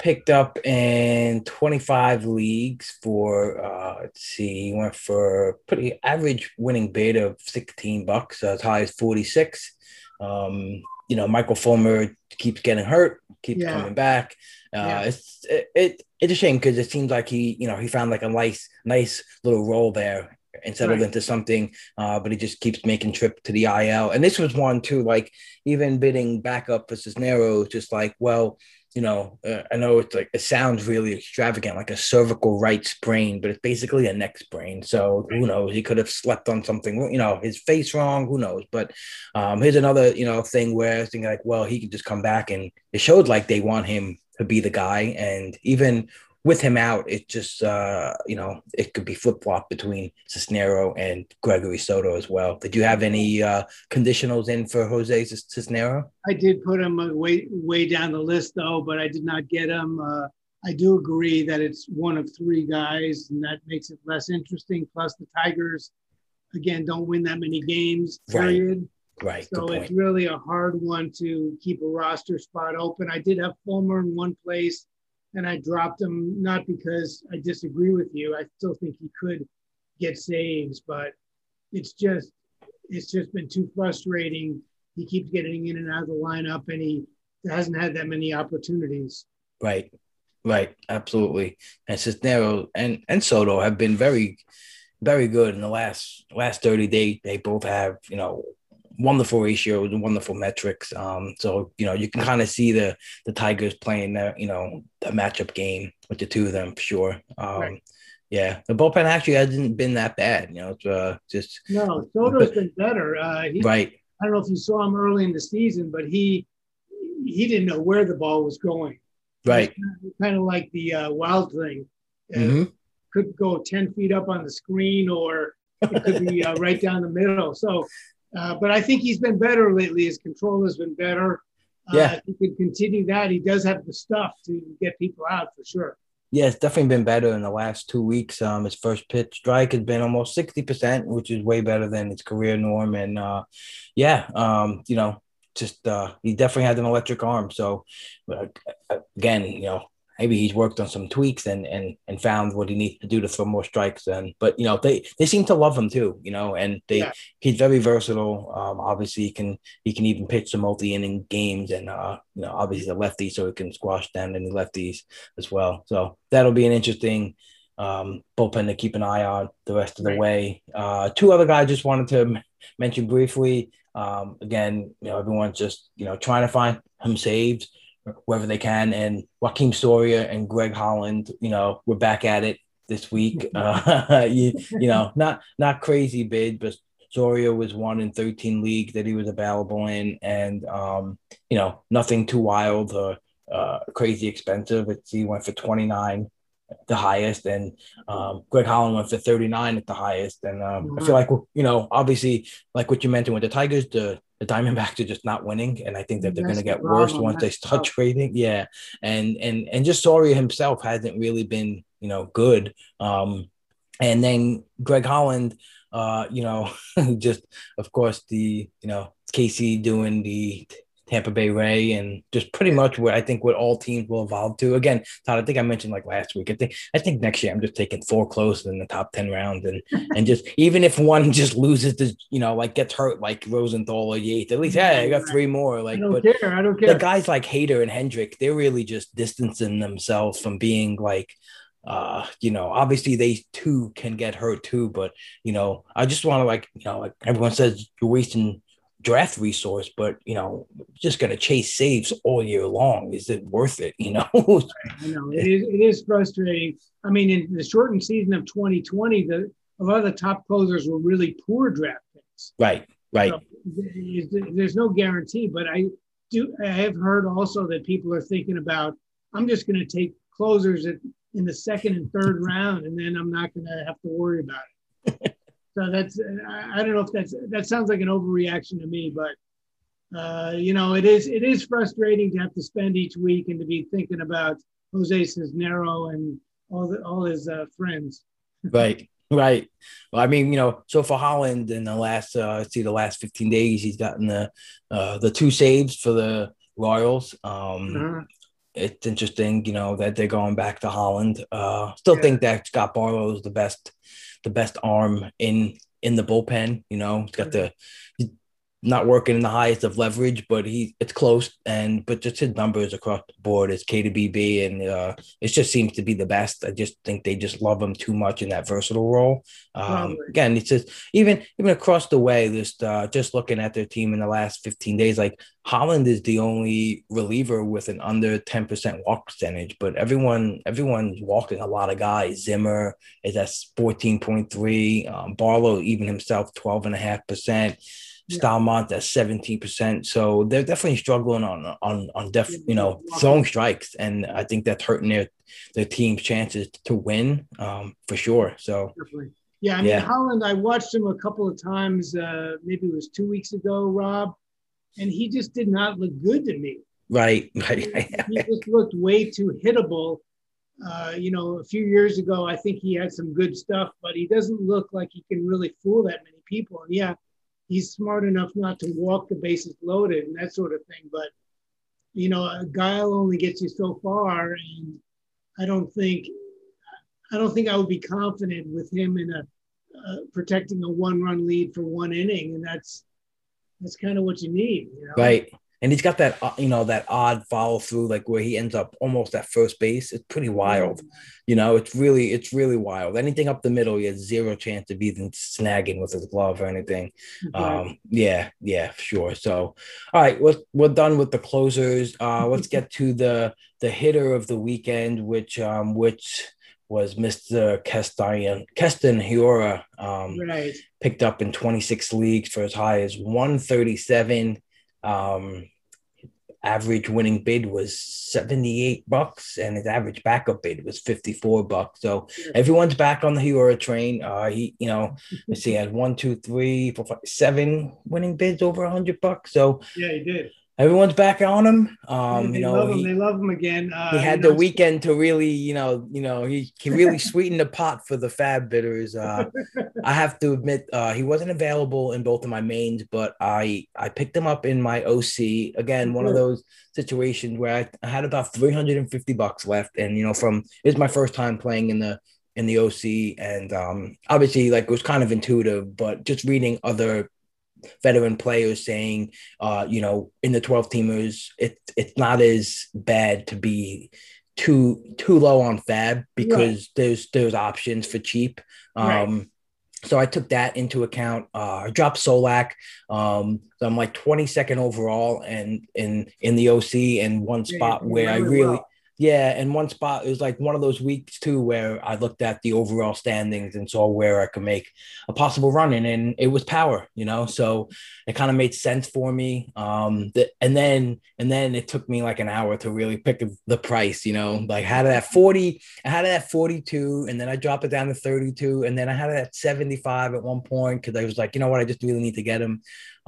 picked up in 25 leagues for uh let's see, he went for pretty average winning bid of 16 bucks, as high as 46. Um, you know, Michael Fulmer keeps getting hurt, keeps Yeah. coming back. Uh, Yeah. it's it, it it's a shame because it seems like he, you know, he found like a nice, nice little role there and settled Right. into something. Uh, but he just keeps making trip to the IL. And this was one too, like even bidding backup for Cisneros, just like, well, you know, uh, I know it's like it sounds really extravagant, like a cervical right sprain, but it's basically a neck sprain. So who knows? He could have slept on something, you know, his face wrong. Who knows? But um, here's another, you know, thing where I was thinking like, well, he could just come back, and it showed like they want him to be the guy, and even with him out, it just, uh, you know, it could be flip flop between Cisnero and Gregory Soto as well. Did you have any uh, conditionals in for Jose Cis- Cisnero? I did put him uh, way way down the list though, but I did not get him. Uh, I do agree that it's one of three guys, and that makes it less interesting. Plus, the Tigers, again, don't win that many games. Right. Period. Right. So it's really a hard one to keep a roster spot open. I did have Fulmer in one place, and I dropped him not because I disagree with you. I still think he could get saves, but it's just it's just been too frustrating. He keeps getting in and out of the lineup, and he hasn't had that many opportunities. Right. Right. Absolutely. And Cisnero and, and Soto have been very, very good in the last last 30 days. They both have, you know, wonderful ratios and wonderful metrics. Um, so you know, you can kind of see the the Tigers playing their, you know, the matchup game with the two of them for sure. Um Right. yeah, the bullpen actually hasn't been that bad. You know, it's uh, just No, Soto's been better. Uh, he, right. I don't know if you saw him early in the season, but he he didn't know where the ball was going. Right. kind of like the uh, wild thing. Uh, Mhm. Could go 10 feet up on the screen or it could be uh, right down the middle. So, uh, but I think he's been better lately. His control has been better. Uh, Yeah. If he could continue that, he does have the stuff to get people out for sure. yeah, it's definitely been better in the last two weeks. Um, his first pitch strike has been almost sixty percent, which is way better than his career norm. And uh, yeah, um, you know, just uh, he definitely has an electric arm. So uh, again, you know, maybe he's worked on some tweaks and and and found what he needs to do to throw more strikes. And but you know they they seem to love him too. You know, and they yeah. he's very versatile. Um, obviously he can he can even pitch some multi inning games, and uh, you know obviously the lefty, so he can squash down any lefties as well. So that'll be an interesting. Um, bullpen to keep an eye on the rest of the right. way. Uh, two other guys just wanted to m- mention briefly. Um, again, you know, everyone's just you know trying to find him saves wherever they can. And Joakim Soria and Greg Holland, you know, we're back at it this week. Uh, you, you know, not not crazy bid, but Soria was one in 13 league that he was available in, and um, you know, nothing too wild or uh, crazy expensive. It's, he went for 29 the highest, and um, Greg Holland went for 39 at the highest. And um, I feel like you know, obviously, like what you mentioned with the Tigers, the the Diamondbacks are just not winning, and I think that they're going to get worse once they start trading. Yeah, and and and just Soria himself hasn't really been you know good. Um, and then Greg Holland, uh, you know, just of course the you know Casey doing the Tampa Bay Ray, and just pretty much what I think what all teams will evolve to. Again, Todd, I think I mentioned like last week. I think I think next year I'm just taking four close in the top ten rounds, and and just even if one just loses to you know like gets hurt like Rosenthal or Yates, at least hey, I got three more. Like, I don't but care. I don't care. The guys like Hader and Hendriks, they're really just distancing themselves from being like uh you know obviously they too can get hurt too but you know i just want to like you know like everyone says you're wasting draft resource, but you know, just going to chase saves all year long. Is it worth it? You know, I know it is. It is frustrating. I mean, in the shortened season of 2020, the a lot of the top closers were really poor draft picks. Right. Right. So there's no guarantee, but I do. I have heard also that people are thinking about. I'm just going to take closers at, in the second and third round, and then I'm not going to have to worry about it. So that's I don't know if that's that sounds like an overreaction to me, but uh, you know it is it is frustrating to have to spend each week and to be thinking about Jose Cisnero and all the all his uh, friends. right, right. Well, I mean, you know, so for Holland in the last uh, let's see, the last fifteen days, he's gotten the uh, the two saves for the Royals. Um, uh-huh. It's interesting, you know, that they're going back to Holland. Uh, still yeah. think that Scott Barlow is the best the best arm in in the bullpen. You know, he's got the not working in the highest of leverage, but he it's close. And but just his numbers across the board is K to BB, and uh, it just seems to be the best. I just think they just love him too much in that versatile role. Um, again, it's just even even across the way, just uh, just looking at their team in the last 15 days, like Holland is the only reliever with an under 10% walk percentage, but everyone everyone's walking a lot of guys. Zimmer is at 14.3, um, Barlow even himself 12.5% yeah. Staumont at 17%. So they're definitely struggling on on on def, you know, throwing strikes. And I think that's hurting their their team's chances to win um, for sure. So yeah, I mean yeah. Holland, I watched him a couple of times, uh, maybe it was two weeks ago, Rob, and he just did not look good to me. Right, right. he just looked way too hittable. Uh, you know, a few years ago, I think he had some good stuff, but he doesn't look like he can really fool that many people. And yeah, he's smart enough not to walk the bases loaded and that sort of thing. But you know, a guile only gets you so far, and I don't think I don't think I would be confident with him in a uh, protecting a one-run lead for one inning, and that's that's kind of what you need. You know? Right and he's got that uh, you know that odd follow through like where he ends up almost at first base. It's pretty wild. You know it's really it's really wild. Anything up the middle he has zero chance of even snagging with his glove or anything. Okay. um yeah yeah sure. So all right we're, we're done with the closers. Uh let's get to the the hitter of the weekend which um which was Mr. Keston, Keston Hiura, um, right. picked up in 26 leagues for as high as 137 um, average winning bid was 78 bucks and his average backup bid was 54 bucks. So everyone's back on the Hiura train. Uh, he, you know, let's see, he had one, two, three, four, five, seven winning bids over 100 bucks. So yeah, he did. Everyone's back on him. Um, they you know, love him. he, they love him again. Uh, he had the know, weekend to really, you know, you know, he he really sweetened the pot for the Fab bitters. Uh, I have to admit, uh, he wasn't available in both of my mains, but I I picked him up in my OC again. One of those situations where I, I had about three hundred and fifty bucks left, and you know, from it's my first time playing in the in the OC, and um, obviously, like it was kind of intuitive, but just reading other veteran players saying, uh, you know, in the 12 teamers, it, it's not as bad to be too too low on fab because Right. there's there's options for cheap. Um Right. so I took that into account. Uh, I dropped Solak. Um, so I'm like 22nd overall and in in the OC and one spot you're where I really really well. Yeah, and one spot it was like one of those weeks too where I looked at the overall standings and saw where I could make a possible run in, and it was power, you know. So it kind of made sense for me. Um, the, and then and then it took me like an hour to really pick the price, you know. Like I had it at forty, I had it at forty two, and then I dropped it down to thirty two, and then I had it at seventy five at one point because I was like, you know what, I just really need to get him.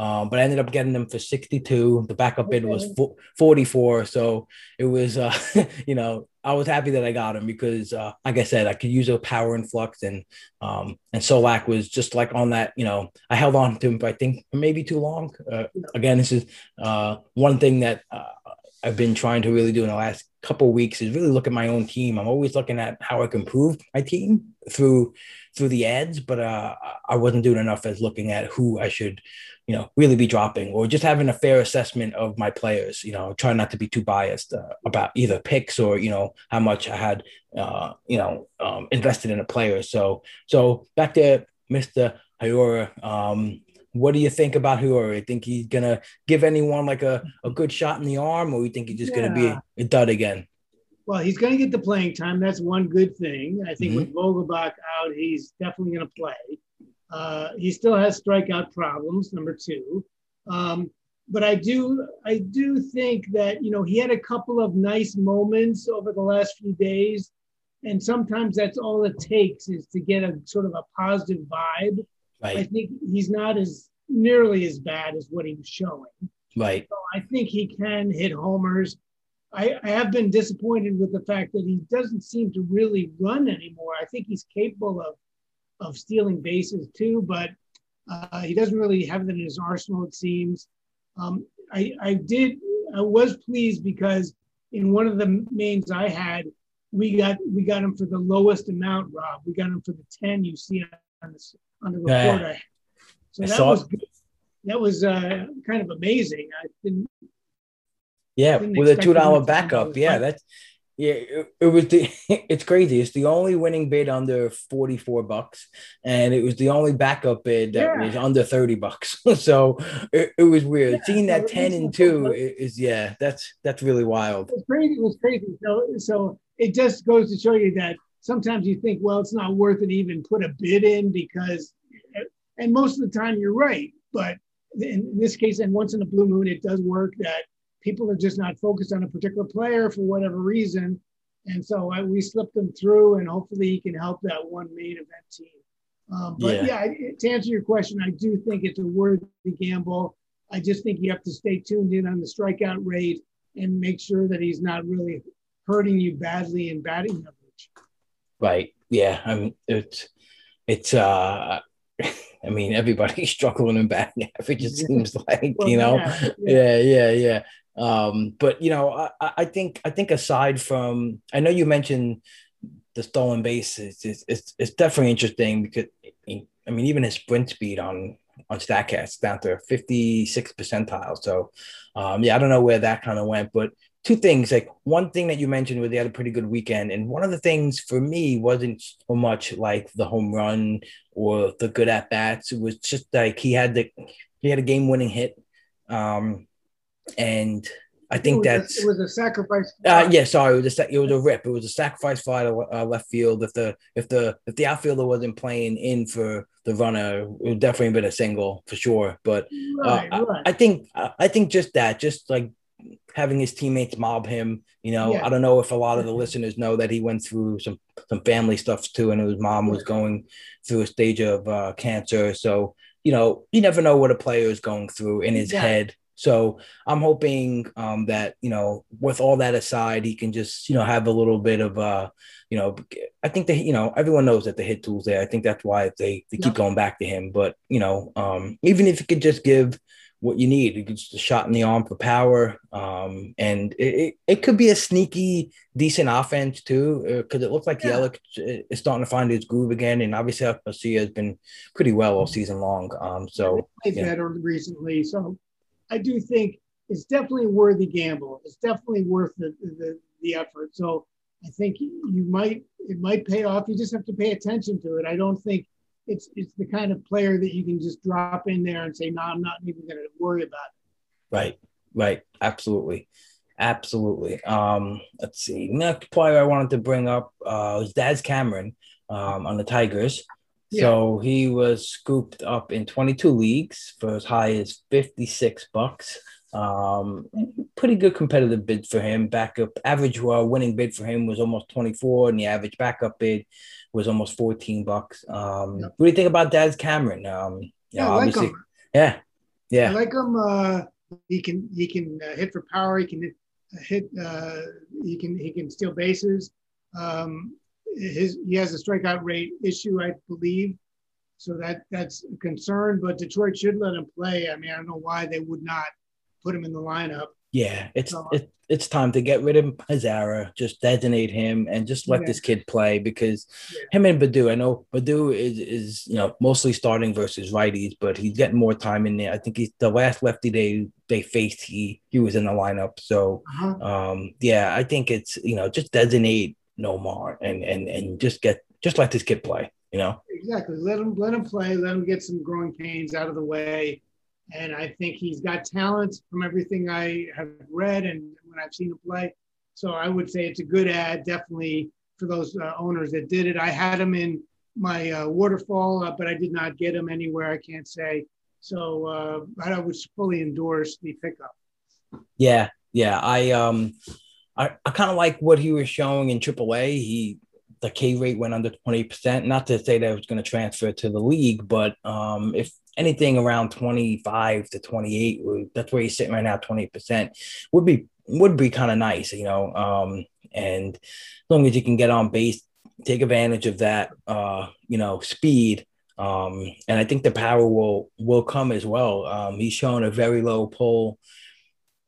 Um, but I ended up getting them for 62. The backup bid was 44. So it was, uh, you know, I was happy that I got him because, uh, like I said, I could use a power influx and, um, and Solak was just like on that, you know, I held on to him, but I think maybe too long. Uh, again, this is, uh, one thing that, uh, I've been trying to really do in the last couple of weeks is really look at my own team. I'm always looking at how I can improve my team through through the ads, but uh, I wasn't doing enough as looking at who I should, you know, really be dropping or just having a fair assessment of my players. You know, try not to be too biased uh, about either picks or you know how much I had, uh, you know, um, invested in a player. So so back to Mister Hiura. Um, what do you think about Hiura? You think he's gonna give anyone like a, a good shot in the arm, or you think he's just gonna be a dud again? Well, he's going to get the playing time. That's one good thing. I think Mhm. with Vogelbach out, he's definitely going to play. Uh, he still has strikeout problems. Number two, um, but I do, I do think that you know he had a couple of nice moments over the last few days, and sometimes that's all it takes is to get a sort of a positive vibe. I think he's not as nearly as bad as what he was showing. right, So I think he can hit homers. I, I have been disappointed with the fact that he doesn't seem to really run anymore. I think he's capable of of stealing bases too, but uh, he doesn't really have that in his arsenal. It seems. Um, I I did I was pleased because in one of the mains I had, we got we got him for the lowest amount, Rob. We got him for the ten you see on the on the Yeah. report. I, so I that was good. that was uh, kind of amazing. I didn't yeah, Didn't with a two dollar backup. Yeah, that. that's yeah. It, it was the. It's crazy. It's the only winning bid under forty four bucks, and it was the only backup bid that Yeah. was under thirty bucks. so it, it was weird. Yeah, Seeing that ten and two is yeah. That's that's really wild. It was crazy. It was crazy. So, so it just goes to show you that sometimes you think, well, it's not worth it to even put a bid in because, and most of the time you're right. But in this case, and once in a blue moon, it does work that people are just not focused on a particular player for whatever reason. And so I, we slipped them through, and hopefully he can help that one main event team. Um, but Yeah. yeah, to answer your question, I do think it's a worthy gamble. I just think you have to stay tuned in on the strikeout rate and make sure that he's not really hurting you badly in batting average. Right. Yeah. I mean, it's it's uh. I mean, everybody's struggling in batting average. It seems like Well, you know. yeah, yeah. yeah yeah yeah um but you know I, I think i think aside from i know you mentioned the stolen base it's, it's, it's definitely interesting because i mean even his sprint speed on on statcast down to 56 percentile. So um yeah i don't know where that kind of went but two things like one thing that you mentioned was they had a pretty good weekend. And one of the things for me wasn't so much like the home run or the good at bats it was just like he had the he had a game winning hit. Um and I think it that's a, it was a sacrifice. uh, yeah. Sorry, it was a it was a rip. It was a sacrifice fly to uh, left field. If the if the if the outfielder wasn't playing in for the runner, it would definitely been a single for sure. But uh, right. I, I think I think just that, just like having his teammates mob him. You know, Yeah. I don't know if a lot of the listeners know that he went through some some family stuff too, and his mom was going through a stage of uh, cancer. So you know, you never know what a player is going through in his Yeah. head. So I'm hoping um, that you know, with all that aside, he can just you know have a little bit of uh, you know, I think that you know everyone knows that the hit tool's there. I think that's why they they keep going back to him. But you know, um, even if he could just give what you need. You could just a shot in the arm for power, um, and it, it, it, could be a sneaky, decent offense too, because uh, it looks like yeah. Yelich is starting to find his groove again, and obviously Garcia has been pretty well all season long. Um, so played yeah. better recently, so I do think it's definitely a worthy gamble. It's definitely worth the, the, the effort. So I think you might it might pay off. You just have to pay attention to it. I don't think it's it's the kind of player that you can just drop in there and say, no, I'm not even going to worry about it. Right, right, absolutely, absolutely. Um, let's see. Next player I wanted to bring up uh, was Daz Cameron um, on the Tigers. Yeah. So he was scooped up in 22 leagues for as high as 56 bucks. Um, pretty good competitive bid for him. Backup average uh, winning bid for him was almost 24, and the average backup bid was almost 14 bucks. Um, yeah. What do you think about Daz Cameron? Um, yeah, I like him. Yeah, yeah. I like him. Uh, he can he can uh, hit for power. He can hit. Uh, he can he can steal bases. Um, his he has a strikeout rate issue, I believe. So that that's a concern. But Detroit should let him play. I mean, I don't know why they would not put him in the lineup. Yeah, it's so, it, it's time to get rid of Mazara, just designate him, and just let yeah. this kid play because yeah. him and Baddoo. I know Baddoo is is you know mostly starting versus righties, but he's getting more time in there. I think he's the last lefty they they faced. He he was in the lineup, so uh-huh. um yeah, I think it's you know just designate Nomar and and and just get just let this kid play. You know exactly. Let him let him play. Let him get some growing pains out of the way and I think he's got talent from everything I have read and when I've seen him play. So I would say it's a good ad, definitely for those uh, owners that did it. I had him in my uh, waterfall, uh, but I did not get him anywhere. I can't say. So uh, I would fully endorse the pickup. Yeah, yeah. I um, I, I kind of like what he was showing in AAA. He the K rate went under 20%. Not to say that it was going to transfer to the league, but um, if anything around 25 to 28 that's where he's sitting right now 20% would be would be kind of nice you know um and as long as you can get on base take advantage of that uh you know speed um and i think the power will will come as well um he's shown a very low pull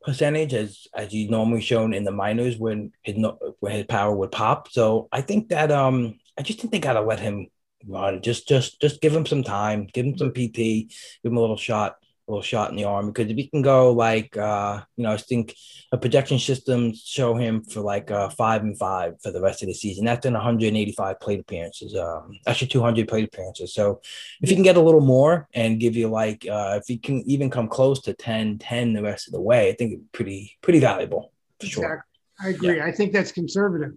percentage as as he's normally shown in the minors when his when his power would pop so i think that um i just didn't think they got to let him run. Just just just give him some time, give him some PT, give him a little shot, little shot in the arm. Because if he can go like uh, you know, I think a projection system show him for like uh, five and five for the rest of the season. That's in 185 plate appearances. Um, actually 200 plate appearances. So if he can get a little more and give you like uh, if he can even come close to 10, 10 the rest of the way, I think it's pretty pretty valuable for exactly. sure. I agree. Yeah. I think that's conservative.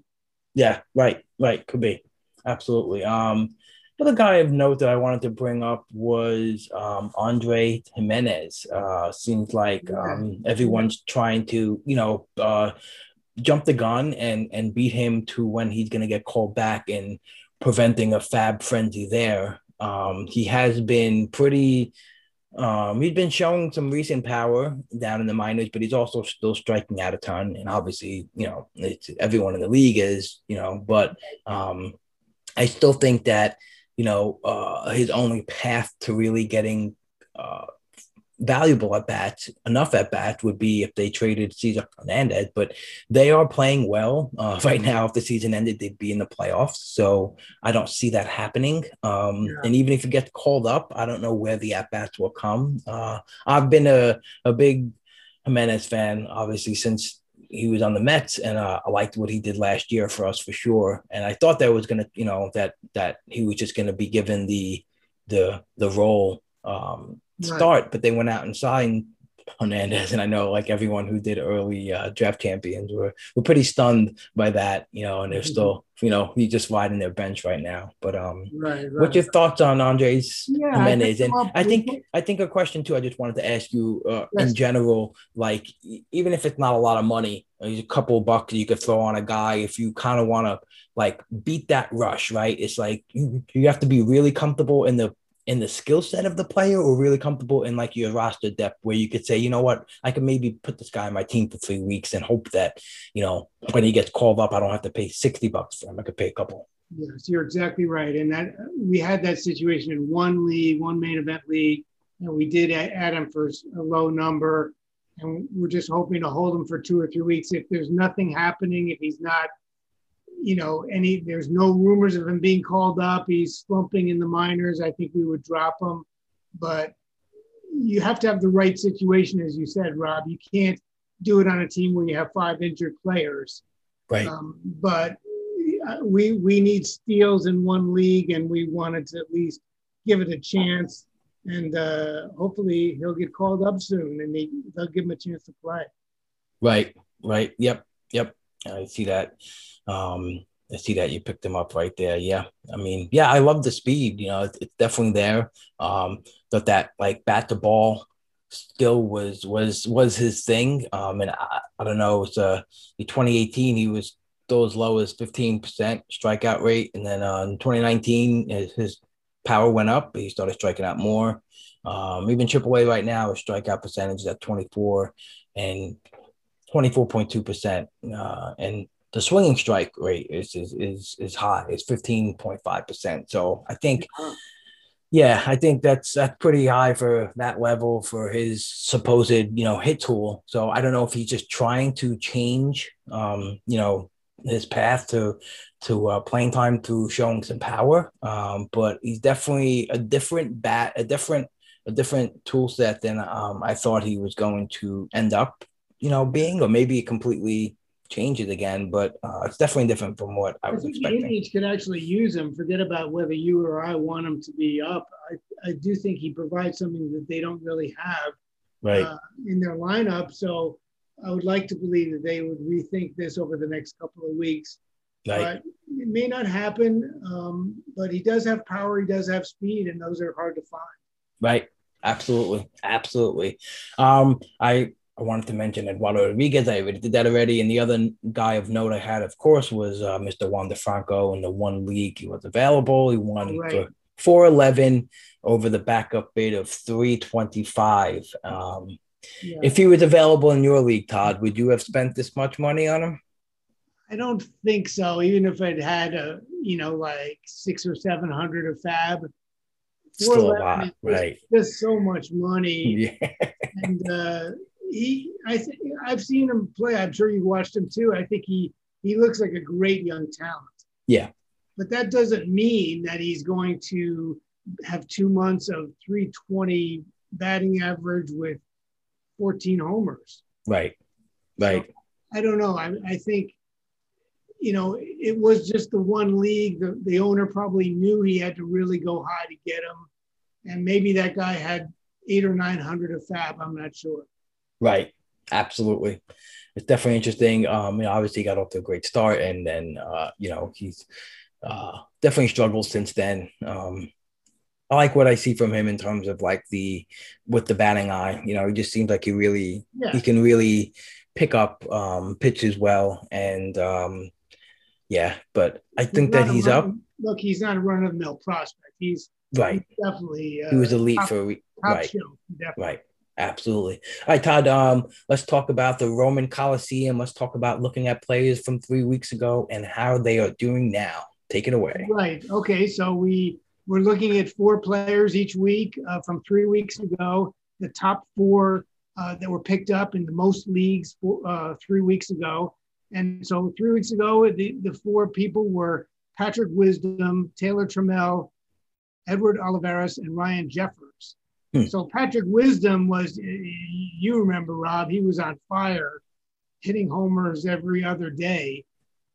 Yeah, right, right. Could be. Absolutely. Um, Another guy of note that I wanted to bring up was um, Andre Gimenez. Uh, seems like um, everyone's trying to, you know, uh, jump the gun and and beat him to when he's going to get called back and preventing a fab frenzy there. Um, he has been pretty. Um, he's been showing some recent power down in the minors, but he's also still striking out a ton. And obviously, you know, it's everyone in the league is, you know, but um, I still think that you know, uh, his only path to really getting uh, valuable at bats, enough at bats, would be if they traded Cesar Hernandez. But they are playing well uh, right now. If the season ended, they'd be in the playoffs. So I don't see that happening. Um, yeah. And even if you get called up, I don't know where the at bats will come. Uh, I've been a, a big Gimenez fan, obviously, since he was on the Mets, and uh, I liked what he did last year for us for sure. And I thought that was gonna, you know, that that he was just gonna be given the the the role um, right. start, but they went out and signed Hernandez, and I know like everyone who did early uh, draft champions were were pretty stunned by that, you know, and they're mm-hmm. still, you know, he's just riding their bench right now. But um, right, right. what's your thoughts on Andres yeah, Gimenez? And I think I think a question too. I just wanted to ask you uh, yes. in general, like even if it's not a lot of money, there's a couple bucks you could throw on a guy if you kind of want to like beat that rush, right? It's like you, you have to be really comfortable in the in the skill set of the player or really comfortable in like your roster depth where you could say, you know what, I can maybe put this guy on my team for three weeks and hope that, you know, when he gets called up, I don't have to pay 60 bucks for him. I could pay a couple. Yes, you're exactly right. And that we had that situation in one league, one main event league, and we did add him for a low number. And we're just hoping to hold him for two or three weeks. If there's nothing happening, if he's not you know, any there's no rumors of him being called up. He's slumping in the minors. I think we would drop him, but you have to have the right situation, as you said, Rob. You can't do it on a team where you have five injured players. Right. Um, but uh, we we need steals in one league, and we wanted to at least give it a chance. And uh, hopefully he'll get called up soon, and they, they'll give him a chance to play. Right. Right. Yep. Yep. I see that. Um, I see that you picked him up right there. Yeah, I mean, yeah, I love the speed. You know, it's, it's definitely there. Um, but that like bat to ball still was was was his thing. Um, and I, I don't know. It's uh, in 2018 he was still as low as 15 percent strikeout rate, and then uh, in 2019 his, power went up. He started striking out more. Um, even AAA right now, his strikeout percentage is at 24 and 24.2%. Uh, and the swinging strike rate is is is, is high. It's 15.5%. So I think yeah, I think that's that's pretty high for that level for his supposed, you know, hit tool. So I don't know if he's just trying to change um, you know, his path to to uh, playing time to showing some power. Um, but he's definitely a different bat, a different a different tool set than um, I thought he was going to end up you know, being, or maybe completely change it again. But uh, it's definitely different from what I was I expecting. Indians could actually use him. Forget about whether you or I want him to be up. I, I do think he provides something that they don't really have right. Uh, in their lineup. So I would like to believe that they would rethink this over the next couple of weeks. Right. But it may not happen, um, but he does have power. He does have speed, and those are hard to find. Right. Absolutely. Absolutely. Um, I I wanted to mention Eduardo Rodriguez. I already did that already. And the other guy of note I had, of course, was uh, Mr. Wander Franco in the one league he was available. He won right. for 411 over the backup bid of 325. Um, yeah. If he was available in your league, Todd, would you have spent this much money on him? I don't think so. Even if it had a, you know, like six or seven hundred of fab, still a lot, right? Just so much money, yeah. and uh, he, I think I've seen him play. I'm sure you watched him too. I think he he looks like a great young talent. Yeah, but that doesn't mean that he's going to have two months of 320 batting average with 14 homers. Right. Right. So, I don't know. I, I think, you know, it was just the one league. The, the owner probably knew he had to really go high to get him. And maybe that guy had eight or 900 of FAB. I'm not sure. Right. Absolutely. It's definitely interesting. Um, you know, obviously got off to a great start and then uh, you know, he's uh definitely struggled since then. Um I like what I see from him in terms of like the with the batting eye. You know, he just seems like he really yeah. he can really pick up um pitches well and um yeah, but I he's think that he's run, up. Look, he's not a run of the mill prospect. He's right. He's definitely uh, he was elite top, for top right. Show, right. Absolutely. All right, Todd. Um, let's talk about the Roman Coliseum. Let's talk about looking at players from three weeks ago and how they are doing now. Take it away. Right. Okay. So we we're looking at four players each week uh, from three weeks ago. The top four uh, that were picked up in the most leagues uh, three weeks ago. And so three weeks ago, the, the four people were Patrick Wisdom, Taylor Trammell, Edward Olivares, and Ryan Jeffers. Hmm. So Patrick Wisdom was, you remember, Rob, he was on fire, hitting homers every other day.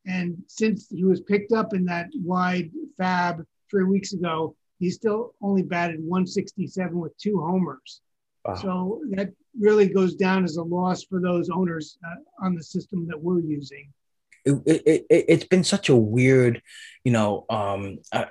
And since he was picked up in that wide fab three weeks ago, he still only batted 167 with two homers. Wow. So that really goes down as a loss for those owners uh, on the system that we're using. It, it, it, has been such a weird, you know, um, uh,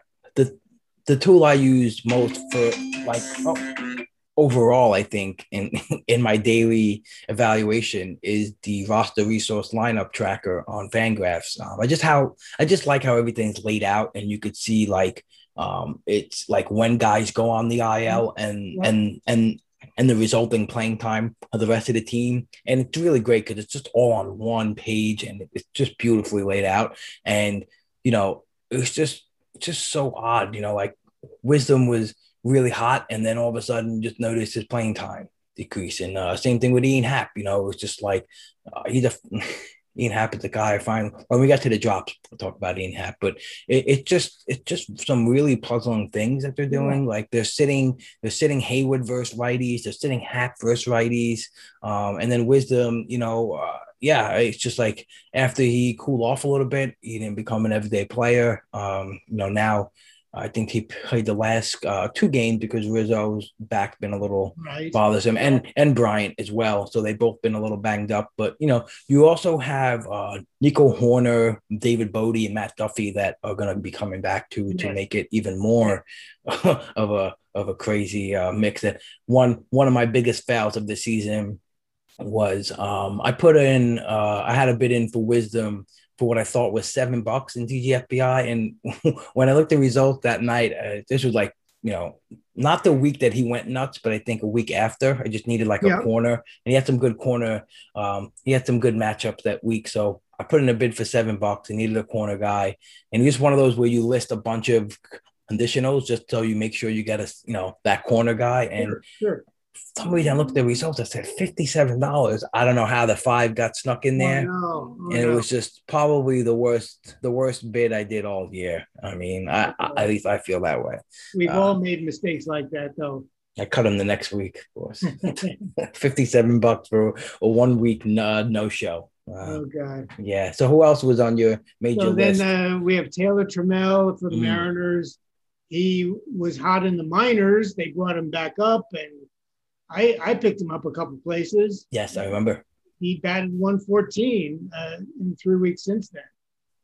the tool I use most for like, oh, overall, I think in in my daily evaluation is the roster resource lineup tracker on Fangraphs. Um, I just how I just like how everything's laid out, and you could see like um, it's like when guys go on the IL and yeah. and and and the resulting playing time of the rest of the team. And it's really great because it's just all on one page and it's just beautifully laid out. And you know, it's just just so odd, you know, like Wisdom was really hot, and then all of a sudden just noticed his playing time decrease. And uh, same thing with Ian Happ. You know, it was just like uh, he's a Ian Happ is the guy I find when we got to the drops, we'll talk about Ian Happ, but it, it just it's just some really puzzling things that they're doing. Like they're sitting, they're sitting Heyward versus righties, they're sitting Happ versus righties, um, and then Wisdom, you know, uh, yeah, it's just like after he cooled off a little bit, he didn't become an everyday player. Um, you know, now I think he played the last uh, two games because Rizzo's back been a little right. bothersome, and and Bryant as well. So they both been a little banged up. But you know, you also have uh, Nico Hoerner, David Bote, and Matt Duffy that are going to be coming back to to make it even more of a of a crazy uh, mix. That one one of my biggest fouls of the season was um, I put in uh, I had a bid in for Wisdom for what I thought was seven bucks in DGFBI. And when I looked at the results that night, uh, this was like, you know, not the week that he went nuts, but I think a week after. I just needed like yeah. a corner, and he had some good corner. Um, he had some good matchups that week, so I put in a bid for seven bucks. and needed a corner guy, and he's one of those where you list a bunch of conditionals just so you make sure you get a you know that corner guy. And sure, sure some reason I looked at the results. I said fifty-seven dollars. I don't know how the five got snuck in there, oh, no. oh, and no. it was just probably the worst, the worst bid I did all year. I mean, I, I at least I feel that way. We've uh, all made mistakes like that, though. I cut him the next week, of course. Fifty-seven bucks for a one week no, no show. Uh, oh God! Yeah. So who else was on your major so list? Then uh, we have Taylor Trammell for the mm. Mariners. He was hot in the minors. They brought him back up, and I, I picked him up a couple places. Yes, I remember. He batted 114 uh, in three weeks since then.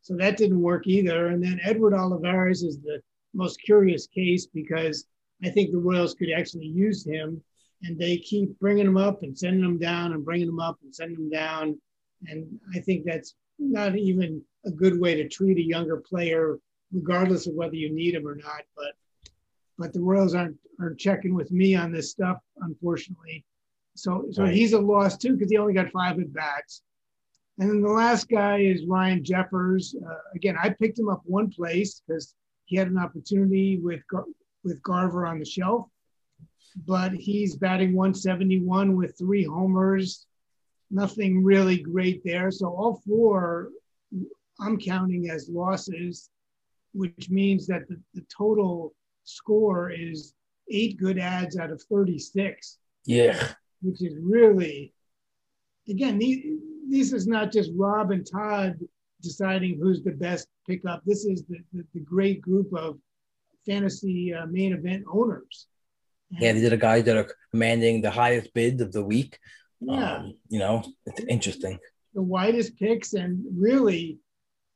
So that didn't work either. And then Edward Olivares is the most curious case because I think the Royals could actually use him and they keep bringing him up and sending him down and bringing him up and sending him down. And I think that's not even a good way to treat a younger player, regardless of whether you need him or not. But but the Royals aren't are checking with me on this stuff, unfortunately. So so right. he's a loss too because he only got five at bats. And then the last guy is Ryan Jeffers. Uh, again, I picked him up one place because he had an opportunity with Gar- with Garver on the shelf, but he's batting 171 with three homers. Nothing really great there. So all four I'm counting as losses, which means that the, the total score is eight good ads out of 36. Yeah. Which is really, again, these, this is not just Rob and Todd deciding who's the best pickup. This is the, the, the great group of fantasy uh, main event owners. And yeah, these are the guys that are commanding the highest bids of the week. Yeah. Um, you know, it's interesting. The widest picks, and really,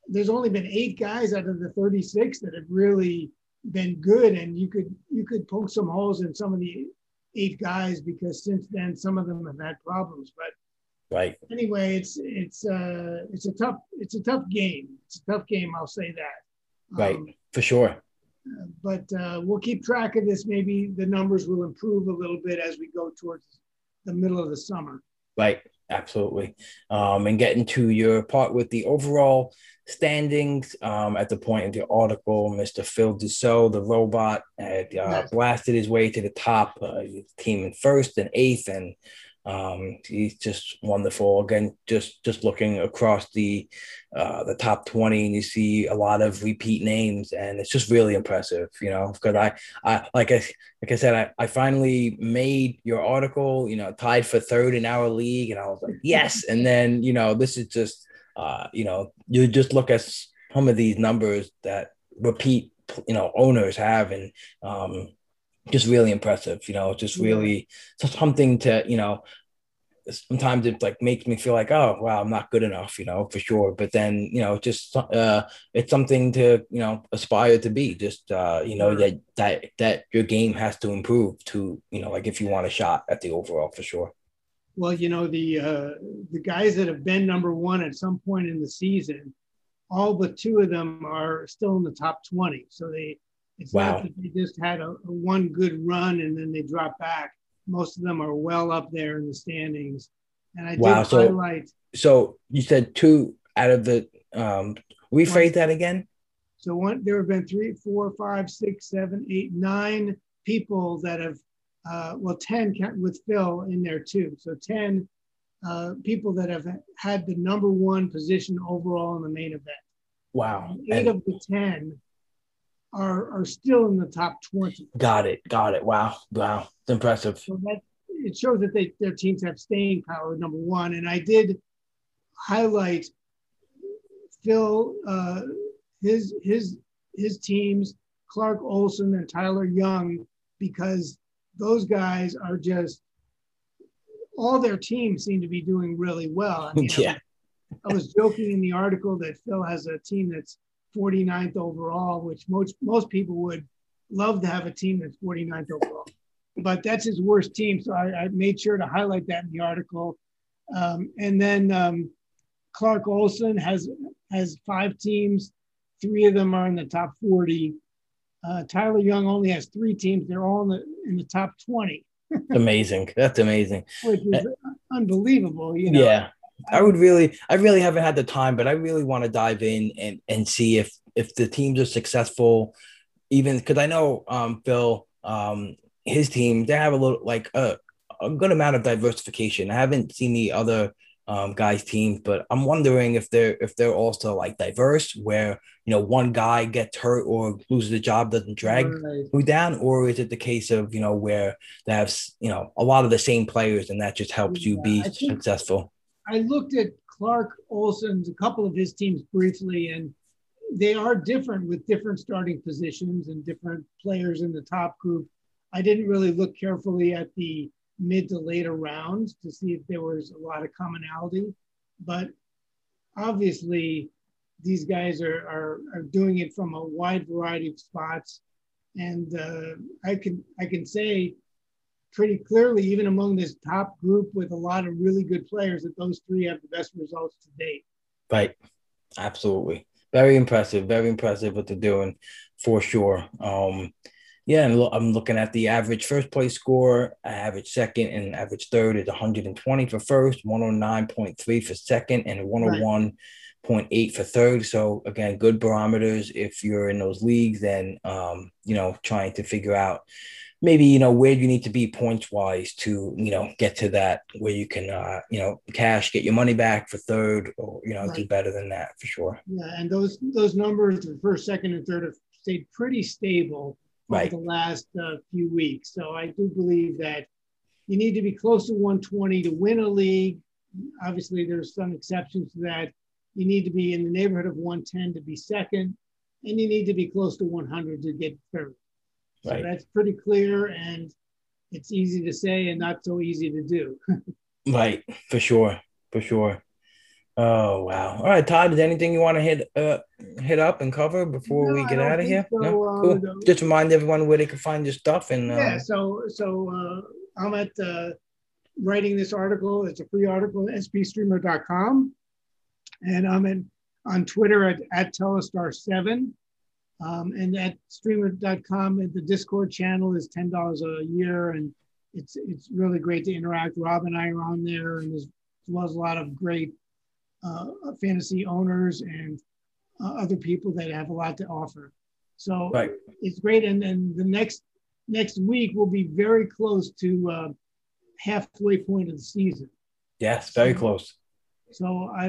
there's only been eight guys out of the 36 that have really been good, and you could you could poke some holes in some of the eight guys because since then some of them have had problems. But right anyway, it's it's uh it's a tough it's a tough game. It's a tough game. I'll say that. Right, um, for sure. Uh, but uh, we'll keep track of this. Maybe the numbers will improve a little bit as we go towards the middle of the summer. Right, absolutely. Um, and getting to your part with the overall standings. Um, at the point of the article, Mr. Phil Dussault, the robot, had uh, blasted his way to the top. Uh, team in first and eighth, and um, he's just wonderful. Again, just just looking across the uh, the top twenty, and you see a lot of repeat names, and it's just really impressive. You know, because I, I like I like I said, I, I finally made your article. You know, tied for third in our league, and I was like, yes. And then you know, this is just uh, you know, you just look at some of these numbers that repeat, you know, owners have, and um, just really impressive. You know, just really something to you know. sometimes it like makes me feel like, oh wow, I'm not good enough, you know, for sure. But then, you know, just uh it's something to, you know, aspire to be. Just uh, you know, that that that your game has to improve to, you know, like if you want a shot at the overall for sure. Well, you know, the uh the guys that have been number one at some point in the season, all but two of them are still in the top 20. So they it's wow. not that they just had a, a one good run and then they drop back most of them are well up there in the standings. And I wow, did so, highlight. So you said two out of the. Um, rephrase that again. So one, there have been three, four, five, six, seven, eight, nine people that have, uh, well, ten with Phil in there too. So ten uh, people that have had the number one position overall in the main event. Wow. And eight and, of the ten are are still in the top twenty. Got it. Got it. Wow. Wow. It's impressive. So that it shows that they their teams have staying power. Number one, and I did highlight Phil uh, his his his teams, Clark Olson and Tyler Young, because those guys are just all their teams seem to be doing really well. I mean, yeah. I, I was joking in the article that Phil has a team that's 49th overall, which most most people would love to have a team that's 49th overall but that's his worst team. So I, I, made sure to highlight that in the article. Um, and then um, Clark Olson has has five teams. Three of them are in the top 40. Uh, Tyler Young only has three teams. They're all in the in the top 20. amazing. That's amazing. Which is unbelievable. You know? Yeah. I would really, I really haven't had the time, but I really want to dive in and, and see if if the teams are successful, even because I know um, Phil um, his team they have a little like a, a good amount of diversification. I haven't seen the other um, guys' teams, but I'm wondering if they're if they're also like diverse, where you know one guy gets hurt or loses a job, doesn't drag right. you down, or is it the case of you know where they have you know a lot of the same players and that just helps yeah, you be successful? I looked at Clark Olson's a couple of his teams briefly, and they are different with different starting positions and different players in the top group. I didn't really look carefully at the mid to later rounds to see if there was a lot of commonality, but obviously these guys are, are, are doing it from a wide variety of spots. And uh, I can I can say pretty clearly, even among this top group with a lot of really good players, that those three have the best results to date. Right, absolutely, very impressive, very impressive what they're doing, for sure. Um, yeah, and I'm looking at the average first place score, average second, and average third is 120 for first, 109.3 for second, and 101.8 for third. So again, good barometers if you're in those leagues and um, you know trying to figure out maybe you know where you need to be points wise to you know get to that where you can uh, you know cash get your money back for third or you know right. do better than that for sure. Yeah, and those those numbers for first, second, and third have stayed pretty stable right. the last uh, few weeks. So I do believe that you need to be close to 120 to win a league. Obviously, there's some exceptions to that. You need to be in the neighborhood of 110 to be second, and you need to be close to 100 to get third. So that's pretty clear, and it's easy to say and not so easy to do. right, for sure, for sure. Oh wow! All right, Todd. Is anything you want to hit uh hit up and cover before no, we get out of here? So, no, uh, cool. No. Just remind everyone where they can find your stuff and uh, yeah. So so uh, I'm at uh, writing this article. It's a free article at spstreamer.com, and I'm in on Twitter at at Telestar Seven, um, and at streamer.com. And The Discord channel is ten dollars a year, and it's it's really great to interact. Rob and I are on there, and there's, there's a lot of great uh, fantasy owners and uh, other people that have a lot to offer. So right. it's great. And then the next next week will be very close to uh, halfway point of the season. Yes, very so, close. So I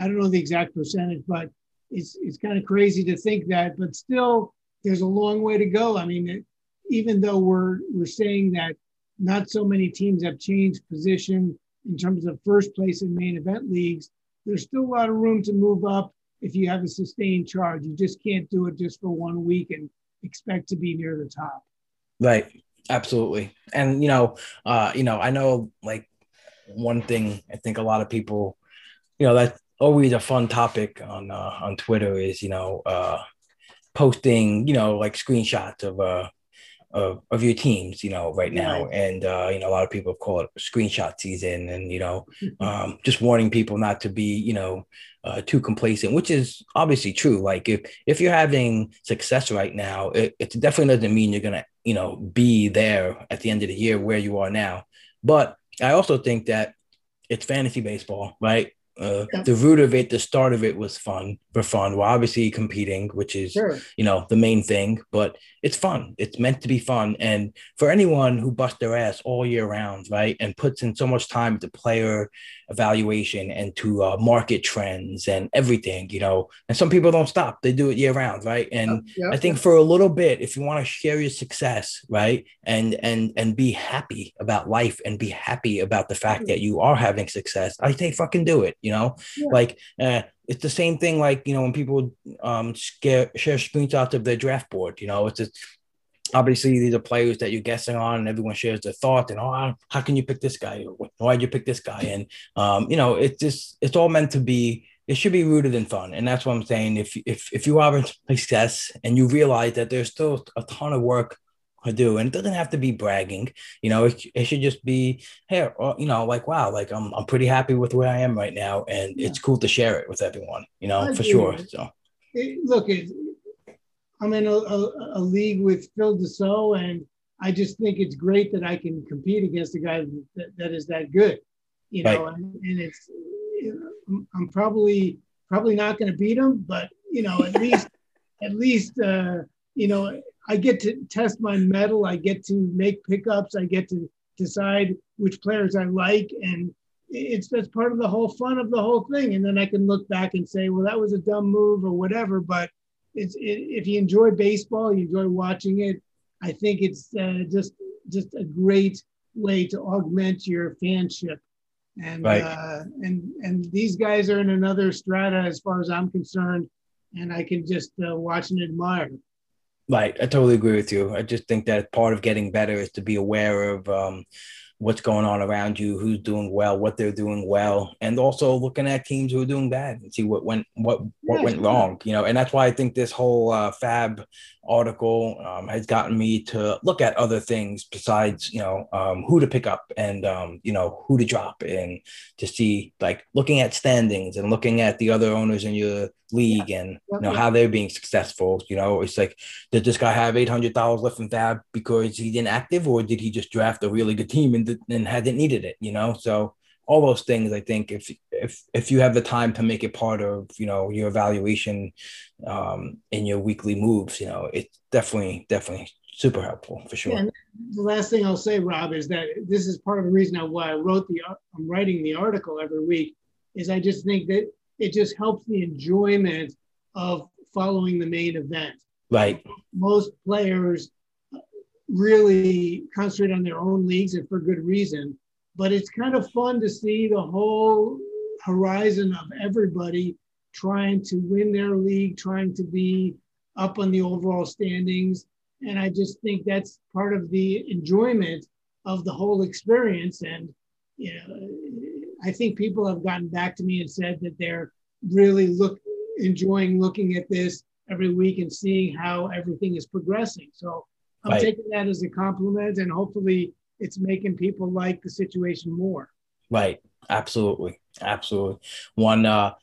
I don't know the exact percentage, but it's it's kind of crazy to think that. But still, there's a long way to go. I mean, it, even though we're we're saying that not so many teams have changed position in terms of first place in main event leagues, there's still a lot of room to move up if you have a sustained charge. You just can't do it just for one week and expect to be near the top. Right. Absolutely. And you know, uh, you know, I know like one thing I think a lot of people, you know, that's always a fun topic on uh, on Twitter is you know uh, posting you know like screenshots of uh of, of your teams, you know, right now. And, uh, you know, a lot of people call it screenshot season and, you know, um, just warning people not to be, you know, uh, too complacent, which is obviously true. Like if, if you're having success right now, it, it definitely doesn't mean you're going to, you know, be there at the end of the year where you are now. But I also think that it's fantasy baseball, right? Uh. The root of it, the start of it was fun for fun. We're obviously competing, which is sure. you know the main thing, but it's fun. It's meant to be fun, and for anyone who busts their ass all year round, right, and puts in so much time to player evaluation and to uh, market trends and everything, you know, and some people don't stop; they do it year round, right? And yeah. I think for a little bit, if you want to share your success, right, and and and be happy about life and be happy about the fact that you are having success, I say fucking do it, you know, yeah. like. Uh, it's the same thing like you know when people um scare, share screenshots of their draft board you know it's just obviously these are players that you're guessing on and everyone shares their thoughts and oh how can you pick this guy why'd you pick this guy and um you know it's just it's all meant to be it should be rooted in fun and that's what i'm saying if if if you are in success and you realize that there's still a ton of work to do. And it doesn't have to be bragging, you know, it, it should just be, hey, uh, you know, like, wow, like I'm, I'm pretty happy with where I am right now. And yeah. it's cool to share it with everyone, you know, I for sure. So it, look, it, I'm in a, a, a, league with Phil Dussault, and I just think it's great that I can compete against a guy that, that is that good, you know, right. and, and, it's, you know, I'm probably, probably not going to beat him, but, you know, at least, at least, uh, you know, I get to test my mettle. I get to make pickups. I get to decide which players I like, and it's that's part of the whole fun of the whole thing. And then I can look back and say, well, that was a dumb move or whatever. But it's it, if you enjoy baseball, you enjoy watching it. I think it's uh, just just a great way to augment your fanship. And right. uh, and and these guys are in another strata as far as I'm concerned, and I can just uh, watch and admire. Right, I totally agree with you. I just think that part of getting better is to be aware of um, what's going on around you, who's doing well, what they're doing well, and also looking at teams who are doing bad and see what went what what went wrong. You know, and that's why I think this whole uh, Fab article um, has gotten me to look at other things besides you know um, who to pick up and um, you know who to drop and to see like looking at standings and looking at the other owners in your league and you know how they're being successful you know it's like did this guy have $800 left in fab because he's inactive or did he just draft a really good team and, and hadn't needed it you know? So all those things i think if if if you have the time to make it part of you know your evaluation um in your weekly moves you know it's definitely definitely super helpful for sure. Yeah, the last thing i'll say rob is that this is part of the reason why i wrote the i'm writing the article every week is i just think that it just helps the enjoyment of following the main event. Right. Most players really concentrate on their own leagues and for good reason but it's kind of fun to see the whole horizon of everybody trying to win their league, trying to be up on the overall standings. And I just think that's part of the enjoyment of the whole experience. And you know, I think people have gotten back to me and said that they're really look enjoying looking at this every week and seeing how everything is progressing. So I'm right. taking that as a compliment, and hopefully it's making people like the situation more. Right. Absolutely. Absolutely. One, uh,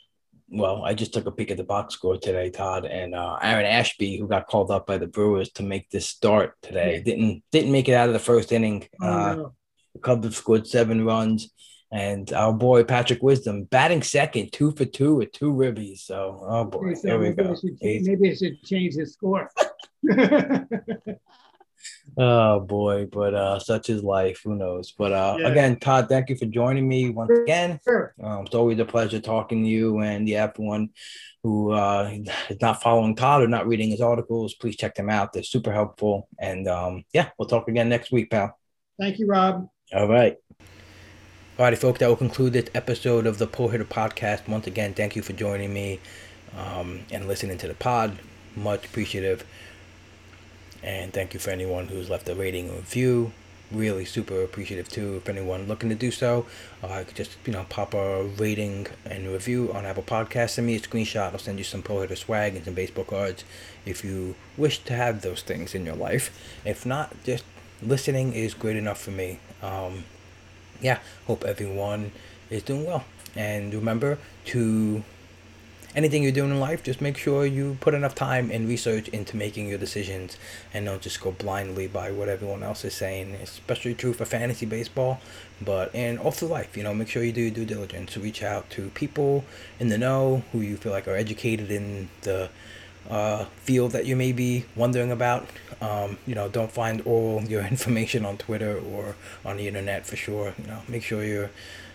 well, I just took a peek at the box score today, Todd, and uh, Aaron Ashby, who got called up by the Brewers to make this start today, yeah. didn't didn't make it out of the first inning. Oh, uh, no. The Cubs have scored seven runs, and our boy Patrick Wisdom batting second, two for two with two ribbies. So, oh boy, there we go. maybe I should change his score. Oh boy, but uh such is life. Who knows? But uh yeah. again, Todd, thank you for joining me once again. Sure. Um, it's always a pleasure talking to you. And yeah, everyone who uh is not following Todd or not reading his articles, please check them out. They're super helpful. And um, yeah, we'll talk again next week, pal. Thank you, Rob. All right. All righty, folks, that will conclude this episode of the Pull Hitter Podcast. Once again, thank you for joining me um, and listening to the pod. Much appreciative. And thank you for anyone who's left a rating and review. really super appreciative too. If anyone looking to do so, uh, just you know pop a rating and review on Apple Podcasts. Send me a screenshot. I'll send you some pro hitter swag and some baseball cards if you wish to have those things in your life. If not, just listening is great enough for me. Um, yeah, hope everyone is doing well. And remember to anything you're doing in life, just make sure you put enough time and research into making your decisions and don't just go blindly by what everyone else is saying. Especially true for fantasy baseball, but and also life. You know, make sure you do your due diligence. Reach out to people in the know who you feel like are educated in the uh, field that you may be wondering about. Um, you know, don't find all your information on Twitter or on the internet for sure. You know, make sure you're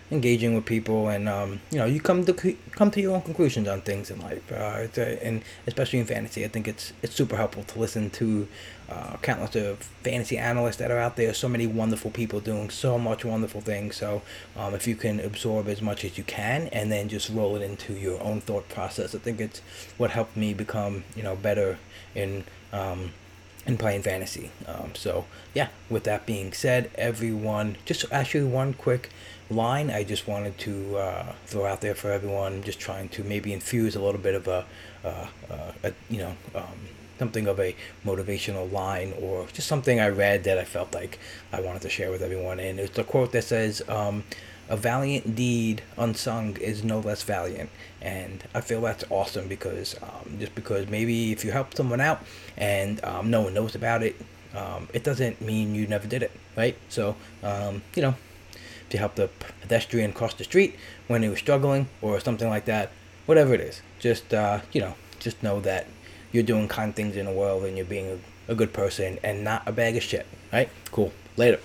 engaging with people and um, you know you come to come to your own conclusions on things in life uh, and especially in fantasy i think it's it's super helpful to listen to uh, countless of fantasy analysts that are out there so many wonderful people doing so much wonderful things so um, if you can absorb as much as you can and then just roll it into your own thought process i think it's what helped me become you know better in um, in playing fantasy um, so yeah with that being said everyone just actually one quick line I just wanted to uh, throw out there for everyone. Just trying to maybe infuse a little bit of a, uh, uh, a you know, um, something of a motivational line or just something I read that I felt like I wanted to share with everyone. And it's a quote that says, um, "A valiant deed unsung is no less valiant." And I feel that's awesome because um, just because maybe if you help someone out and um, no one knows about it, um, it doesn't mean you never did it, right? So um, you know to help the pedestrian cross the street when he was struggling or something like that. Whatever it is, just uh, you know, just know that you're doing kind things in the world and you're being a, a good person and not a bag of shit. Right? Cool. Later.